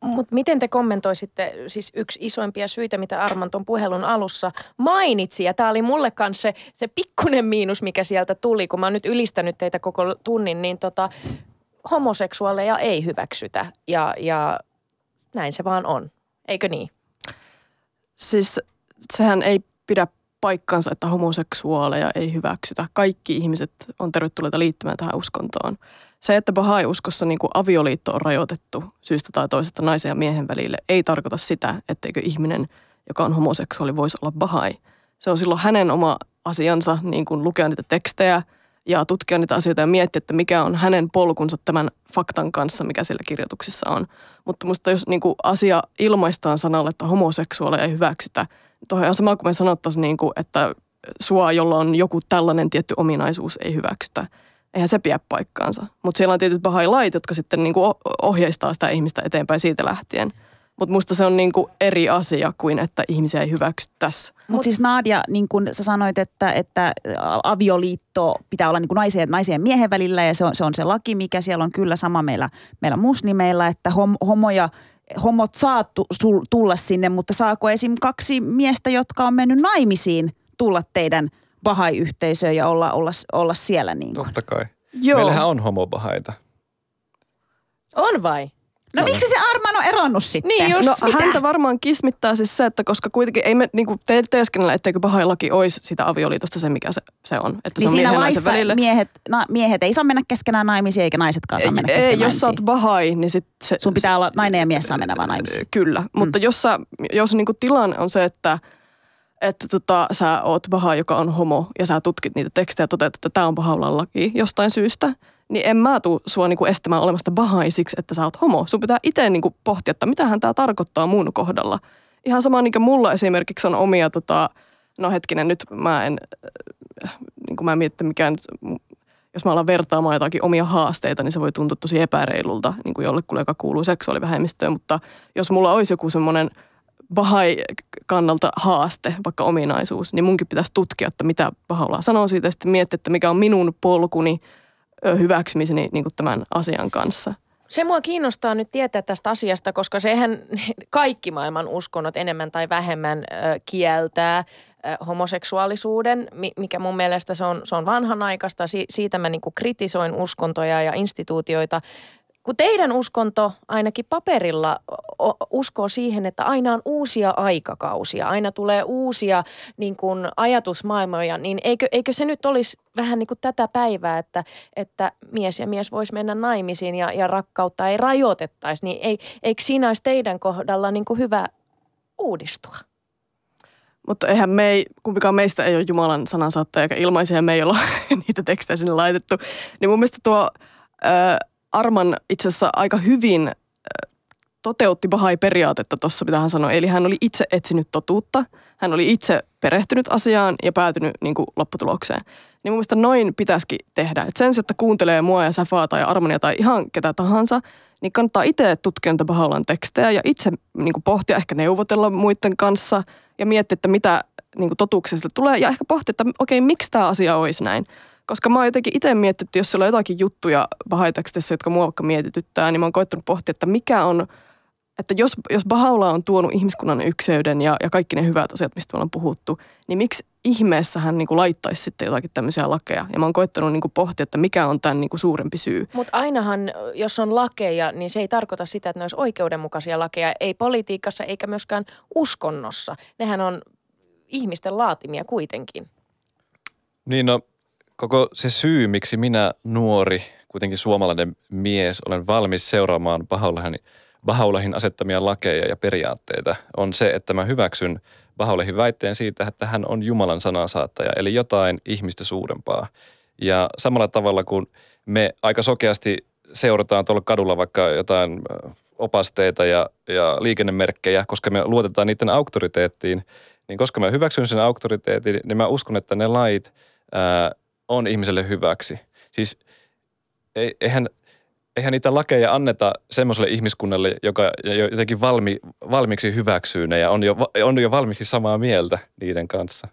Speaker 2: Mutta miten te kommentoisitte, siis yksi isoimpia syitä, mitä Arman ton puhelun alussa mainitsi, ja tämä oli mulle kanssa se, se pikkunen miinus, mikä sieltä tuli, kun mä oon nyt ylistänyt teitä koko tunnin, niin tota, homoseksuaaleja ei hyväksytä, ja, ja näin se vaan on, eikö niin?
Speaker 4: Siis sehän ei pidä paikkansa, että homoseksuaaleja ei hyväksytä. Kaikki ihmiset on tervetulleita liittymään tähän uskontoon. Se, että Bahai-uskossa niin kuin avioliitto on rajoitettu syystä tai toisesta naisen ja miehen välille, ei tarkoita sitä, etteikö ihminen, joka on homoseksuaali, voisi olla Bahai. Se on silloin hänen oma asiansa niin kuin lukea niitä tekstejä ja tutkia niitä asioita ja miettiä, että mikä on hänen polkunsa tämän faktan kanssa, mikä siellä kirjoituksissa on. Mutta musta jos niin kuin asia ilmaistaan sanalle, että homoseksuaaleja ei hyväksytä, tuohon on sama kuin me sanottaisiin, niin kuin, että sua, jolla on joku tällainen tietty ominaisuus, ei hyväksytä. Eihän se pidä paikkaansa. Mutta siellä on tietyt bahai-lait, jotka sitten niin kuin oh- ohjeistaa sitä ihmistä eteenpäin siitä lähtien. Mutta musta se on niin kuin eri asia kuin, että ihmisiä ei hyväksyttäisi.
Speaker 1: Mutta siis Nadia, niin kuin sä sanoit, että, että avioliitto pitää olla niin kuin naisen, naisen ja miehen välillä ja se on, se on se laki, mikä siellä on kyllä sama meillä, meillä muslimeilla, että hom, homoja, homot saa tu, sul, tulla sinne, mutta saako esim. kaksi miestä, jotka on mennyt naimisiin, tulla teidän bahai-yhteisöön ja olla, olla, olla siellä niin kuin?
Speaker 3: Totta kai.
Speaker 4: Joo.
Speaker 3: Meillähän on homobahaita.
Speaker 2: On vai?
Speaker 1: No miksi se Arman on eronnut sitten?
Speaker 2: Niin just.
Speaker 4: No
Speaker 1: Mitä?
Speaker 4: häntä varmaan kismittää siis se, että koska kuitenkin ei me niinku te, teeskennellä, etteikö paha laki olisi sitä avioliitosta se, mikä se, se on. Että
Speaker 1: Niin
Speaker 4: se on
Speaker 1: siinä laissa
Speaker 4: välillä.
Speaker 1: miehet, na, miehet ei saa mennä keskenään naimisiin eikä naisetkaan saa mennä
Speaker 4: ei,
Speaker 1: keskenään
Speaker 4: jos sä oot bahai, niin sit se...
Speaker 1: Sun pitää olla nainen ja mies saa mennä vaan naimisiin.
Speaker 4: Kyllä, mutta jos, sä, jos niinku tilanne on se, että että tota, sä oot paha, joka on homo, ja sä tutkit niitä tekstejä ja toteat, että tämä on paha laki jostain syystä, niin en mä tuu sua niinku estämään olemasta bahai siksi, että sä oot homo. Sun pitää itse niinku pohtia, että mitähän tämä tarkoittaa mun kohdalla. Ihan sama niin kuin mulla esimerkiksi on omia, tota, no hetkinen, nyt mä en, äh, niin kuin mä mietin, mikä nyt jos mä alan vertaamaan jotakin omia haasteita, niin se voi tuntua tosi epäreilulta niin kuin jollekulle, joka kuuluu seksuaalivähemmistöön. Mutta jos mulla olisi joku semmoinen Bahai kannalta haaste, vaikka ominaisuus, niin munkin pitäisi tutkia, että mitä Baha'u'llah sanoo siitä ja sitten miettiä, että mikä on minun polkuni hyväksymiseni niin kuin tämän asian kanssa.
Speaker 2: Se mua kiinnostaa nyt tietää tästä asiasta, koska sehän kaikki maailman uskonnot enemmän tai vähemmän kieltää homoseksuaalisuuden, mikä mun mielestä se on, se on vanhanaikaista. siitä mä niin kritisoin uskontoja ja instituutioita kun teidän uskonto ainakin paperilla uskoo siihen, että aina on uusia aikakausia, aina tulee uusia niin kuin ajatusmaailmoja, niin eikö, eikö se nyt olisi vähän niin kuin tätä päivää, että, että mies ja mies voisi mennä naimisiin ja, ja rakkautta ei rajoitettaisi, niin ei, eikö siinä olisi teidän kohdalla niin kuin hyvä uudistua?
Speaker 4: Mutta eihän me ei, kumpikaan meistä ei ole Jumalan sanansaattaja, eikä ilmaisia me ei olla niitä tekstejä sinne laitettu. Niin mun mielestä tuo... Öö, Arman itse asiassa aika hyvin toteutti Bahai-periaatetta tuossa, mitä hän sanoi. Eli hän oli itse etsinyt totuutta, hän oli itse perehtynyt asiaan ja päätynyt niin kuin, lopputulokseen. Niin mun mielestä noin pitäisikin tehdä. Et sen sijaan, että kuuntelee mua ja Safaa tai Armania tai ihan ketä tahansa, niin kannattaa itse tutkia niitä Bahaulan tekstejä ja itse niin kuin, pohtia, ehkä neuvotella muiden kanssa ja miettiä, että mitä niin kuin, totuuksia tulee. Ja ehkä pohtia, että okei, miksi tämä asia olisi näin. Koska mä oon jotenkin itse miettinyt, että jos siellä on jotakin juttuja bahaiteksteissä, jotka mua vaikka mietityttää, niin mä oon koittanut pohtia, että mikä on, että jos, jos Bahaula on tuonut ihmiskunnan ykseyden ja, ja kaikki ne hyvät asiat, mistä me ollaan puhuttu, niin miksi ihmeessä hän niin kuin laittaisi sitten jotakin tämmöisiä lakeja? Ja mä oon koittanut niin kuin pohtia, että mikä on tämän niin kuin suurempi syy.
Speaker 2: Mutta ainahan, jos on lakeja, niin se ei tarkoita sitä, että ne olisi oikeudenmukaisia lakeja. Ei politiikassa eikä myöskään uskonnossa. Nehän on ihmisten laatimia kuitenkin.
Speaker 3: Niin no, koko se syy, miksi minä nuori, kuitenkin suomalainen mies, olen valmis seuraamaan Bahaulahin, Bahaulahin asettamia lakeja ja periaatteita, on se, että mä hyväksyn Bahaulahin väitteen siitä, että hän on Jumalan sanansaattaja, eli jotain ihmistä suurempaa. Ja samalla tavalla kuin me aika sokeasti seurataan tuolla kadulla vaikka jotain opasteita ja, ja liikennemerkkejä, koska me luotetaan niiden auktoriteettiin, niin koska mä hyväksyn sen auktoriteetin, niin mä uskon, että ne lait ää, on ihmiselle hyväksi. Siis eihän, eihän niitä lakeja anneta semmoiselle ihmiskunnalle, joka jotenkin valmi, valmiiksi hyväksyy ne ja on jo, on jo valmiiksi samaa mieltä niiden kanssa.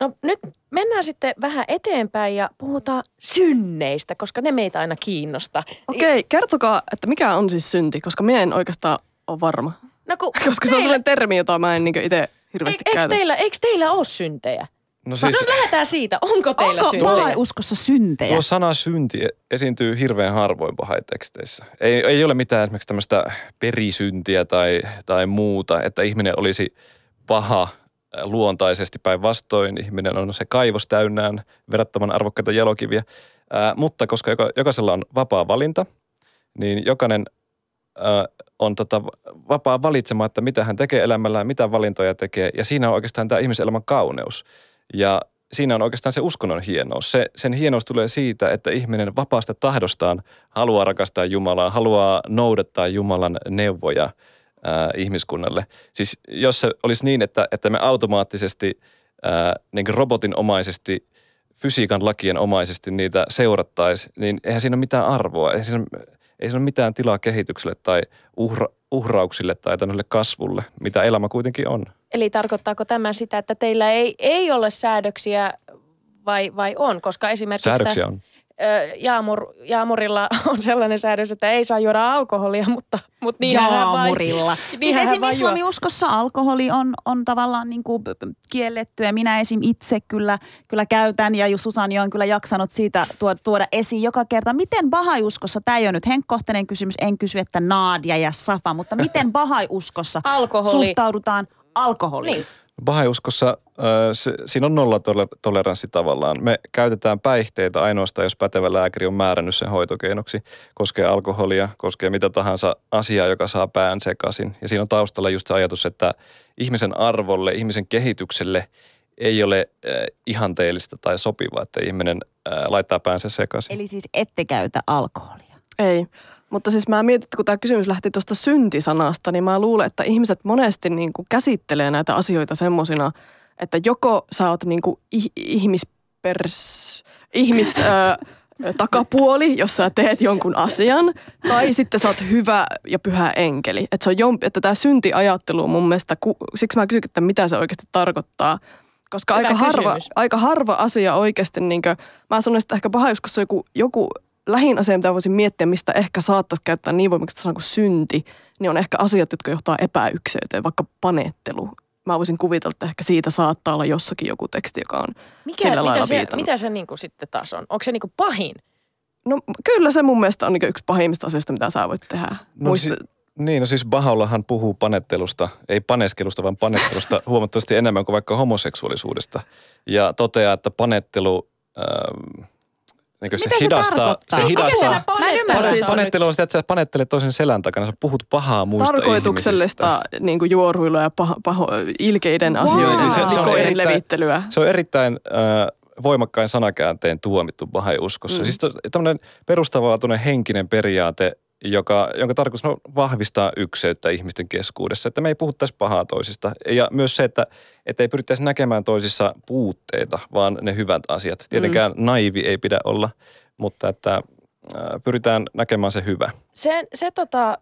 Speaker 2: No nyt mennään sitten vähän eteenpäin ja puhutaan synneistä, koska ne meitä aina kiinnostaa.
Speaker 4: Okei, kertokaa, että mikä on siis synti, koska minä en oikeastaan ole varma. No kun koska meillä... se on sellainen termi, jota mä en niin itse hirveästi
Speaker 2: eikö, käytä. Teillä, eikö teillä ole syntejä? No siis, no lähdetään siitä. Onko teillä
Speaker 1: onko
Speaker 2: syntejä?
Speaker 1: Onko uskossa syntejä?
Speaker 3: Tuo sana synti esiintyy hirveän harvoin pahaiteksteissä. Ei, ei ole mitään esimerkiksi tämmöistä perisyntiä tai, tai muuta, että ihminen olisi paha äh, luontaisesti päinvastoin. Ihminen on se kaivos täynnään verrattoman arvokkaita jalokiviä. Ää, äh, mutta koska joka, jokaisella on vapaa valinta, niin jokainen ää, äh, on tota vapaa valitsemaan, että mitä hän tekee elämällään, mitä valintoja tekee. Ja siinä on oikeastaan tämä ihmiselämän kauneus. Ja siinä on oikeastaan se uskonnon hienous. Se, sen hienous tulee siitä, että ihminen vapaasta tahdostaan haluaa rakastaa Jumalaa, haluaa noudattaa Jumalan neuvoja ää, ihmiskunnalle. Siis jos se olisi niin, että, että me automaattisesti ää, niin robotinomaisesti, fysiikan lakien omaisesti niitä seurattaisiin, niin eihän siinä ole mitään arvoa. Eihän siinä, ei siinä ole mitään tilaa kehitykselle tai uhra, uhrauksille tai tämmöiselle kasvulle, mitä elämä kuitenkin on.
Speaker 2: Eli tarkoittaako tämä sitä, että teillä ei, ei ole säädöksiä vai, vai on? Koska esimerkiksi
Speaker 3: Säädöksiä on.
Speaker 2: Jaamur, jaamurilla on sellainen säädös, että ei saa juoda alkoholia, mutta, mutta niin
Speaker 1: Jaamurilla. Vai, siis esimerkiksi islamiuskossa alkoholi on, on tavallaan niin kuin kielletty ja minä esim. itse kyllä, kyllä käytän ja Susani on kyllä jaksanut siitä tuoda, tuoda esiin joka kerta. Miten bahaiuskossa, tämä ei ole nyt henkkohtainen kysymys, en kysy, että Naadia ja Safa, mutta miten bahaiuskossa suhtaudutaan alkoholiin? Niin.
Speaker 3: Bahai-uskossa se, siinä on nollatoleranssi tavallaan. Me käytetään päihteitä ainoastaan, jos pätevä lääkäri on määrännyt sen hoitokeinoksi. Koskee alkoholia, koskee mitä tahansa asiaa, joka saa pään sekaisin. Ja siinä on taustalla just se ajatus, että ihmisen arvolle, ihmisen kehitykselle ei ole äh, ihanteellista tai sopivaa, että ihminen äh, laittaa päänsä sekaisin.
Speaker 1: Eli siis ette käytä alkoholia?
Speaker 4: Ei. Mutta siis mä mietin, että kun tämä kysymys lähti tuosta syntisanasta, niin mä luulen, että ihmiset monesti niin kuin käsittelee näitä asioita semmoisina, että joko sä oot niin kuin ihmis ö, takapuoli, jos sä teet jonkun asian, tai sitten sä oot hyvä ja pyhä enkeli. Että se on jompi, että tämä syntiajattelu on mun mielestä, ku, siksi mä kysyn, että mitä se oikeasti tarkoittaa. Koska
Speaker 2: Hyvä
Speaker 4: aika harva, aika harva asia oikeasti, niin kuin, mä sanoisin, että ehkä paha, jos joku, joku lähin asia, mitä voisin miettiä, mistä ehkä saattaisi käyttää niin voimakasta sanaa kuin synti, niin on ehkä asiat, jotka johtaa epäykseyteen, vaikka panettelu. Mä voisin kuvitella, että ehkä siitä saattaa olla jossakin joku teksti, joka on
Speaker 2: Mikä,
Speaker 4: sillä
Speaker 2: mitä
Speaker 4: lailla
Speaker 2: se,
Speaker 4: viitannut.
Speaker 2: mitä se niinku sitten taas on? Onko se niinku pahin?
Speaker 4: No kyllä se mun mielestä on niin yksi pahimmista asioista, mitä sä voit tehdä.
Speaker 3: No,
Speaker 4: Muista,
Speaker 3: si- niin, no siis Bahallahan puhuu panettelusta, ei paneskelusta, vaan panettelusta huomattavasti enemmän kuin vaikka homoseksuaalisuudesta. Ja toteaa, että panettelu ähm, niin se
Speaker 1: Mitä se
Speaker 3: hidastaa, se
Speaker 1: Mikä
Speaker 3: hidastaa.
Speaker 1: Mä en ymmärrä siis-
Speaker 3: panettelu on sitä, että sä panettelet toisen selän takana, sä puhut pahaa muista
Speaker 4: tarkoituksellista niin kuin juoruilua ja paho, paho, ilkeiden
Speaker 1: Wow.
Speaker 4: asioiden
Speaker 1: Se-
Speaker 4: ja
Speaker 1: se on
Speaker 3: erittäin-
Speaker 4: levittelyä.
Speaker 3: Se on erittäin äh, voimakkain sanakäänteen tuomittu bahai-uskossa. Mm. Siis to- tämmöinen perustavanlaatuinen henkinen periaate, joka, jonka tarkoitus on vahvistaa ykseyttä ihmisten keskuudessa. Että me ei puhuttaisi pahaa toisista. Ja myös se, että, että ei pyrittäisi näkemään toisissa puutteita, vaan ne hyvät asiat. Tietenkään mm. naivi ei pidä olla, mutta että äh, pyritään näkemään se hyvä.
Speaker 2: Se, se tota,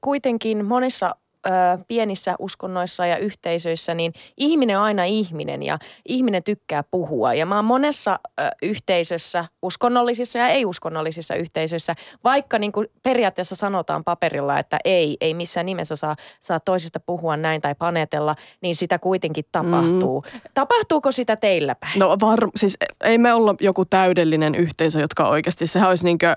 Speaker 2: kuitenkin monissa ö, pienissä uskonnoissa ja yhteisöissä, niin ihminen on aina ihminen ja ihminen tykkää puhua. Ja mä oon monessa ö, yhteisössä, uskonnollisissa ja ei-uskonnollisissa yhteisöissä, vaikka niin kuin periaatteessa sanotaan paperilla, että ei, ei missään nimessä saa, saa toisesta puhua näin tai panetella, niin sitä kuitenkin tapahtuu. Mm. Tapahtuuko sitä teillä päin?
Speaker 4: No var, siis ei me olla joku täydellinen yhteisö, jotka oikeasti, sehän olisi niin kuin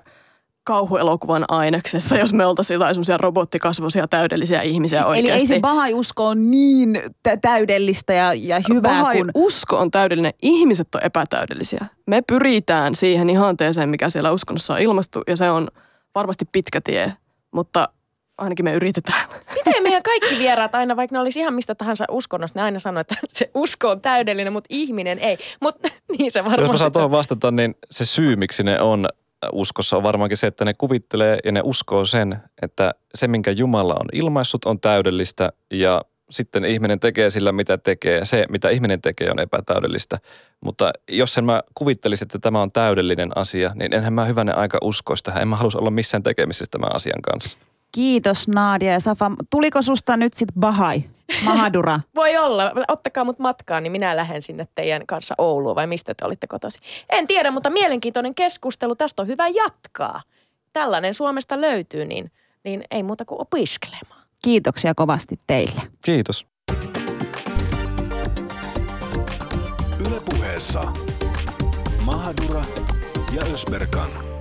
Speaker 4: kauhuelokuvan aineksessa, jos me oltaisiin jotain semmoisia robottikasvoisia täydellisiä ihmisiä oikeasti.
Speaker 1: Eli ei se bahai-usko ole niin tä- täydellistä ja, ja hyvää
Speaker 4: Bahai
Speaker 1: kuin...
Speaker 4: usko on täydellinen, ihmiset on epätäydellisiä. Me pyritään siihen ihanteeseen, mikä siellä uskonnossa on ilmastu, ja se on varmasti pitkä tie, mutta ainakin me yritetään.
Speaker 2: Miten meidän kaikki vieraat aina, vaikka ne olisi ihan mistä tahansa uskonnosta, ne aina sanoo, että se usko on täydellinen, mutta ihminen ei. Mutta niin se
Speaker 3: Jos mä
Speaker 2: varmaan
Speaker 3: saan tuohon vastata, niin se syy, miksi ne on uskossa, on varmaankin se, että ne kuvittelee ja ne uskoo sen, että se, minkä Jumala on ilmaissut, on täydellistä ja sitten ihminen tekee sillä, mitä tekee. Se, mitä ihminen tekee, on epätäydellistä. Mutta jos en mä kuvittelisin, että tämä on täydellinen asia, niin enhän mä hyvänen aika uskoisi tähän. En mä halus olla missään tekemisissä tämän asian kanssa.
Speaker 1: Kiitos Nadia ja Safa. Tuliko susta nyt sit bahai? Mahadura.
Speaker 2: Voi olla. Ottakaa mut matkaan, niin minä lähden sinne teidän kanssa Ouluun vai mistä te olitte kotosi. En tiedä, mutta mielenkiintoinen keskustelu. Tästä on hyvä jatkaa. Tällainen Suomesta löytyy, niin, niin ei muuta kuin opiskelemaan.
Speaker 1: Kiitoksia kovasti teille.
Speaker 3: Kiitos.
Speaker 5: Yle puheessa Mahadura ja Ösberkan.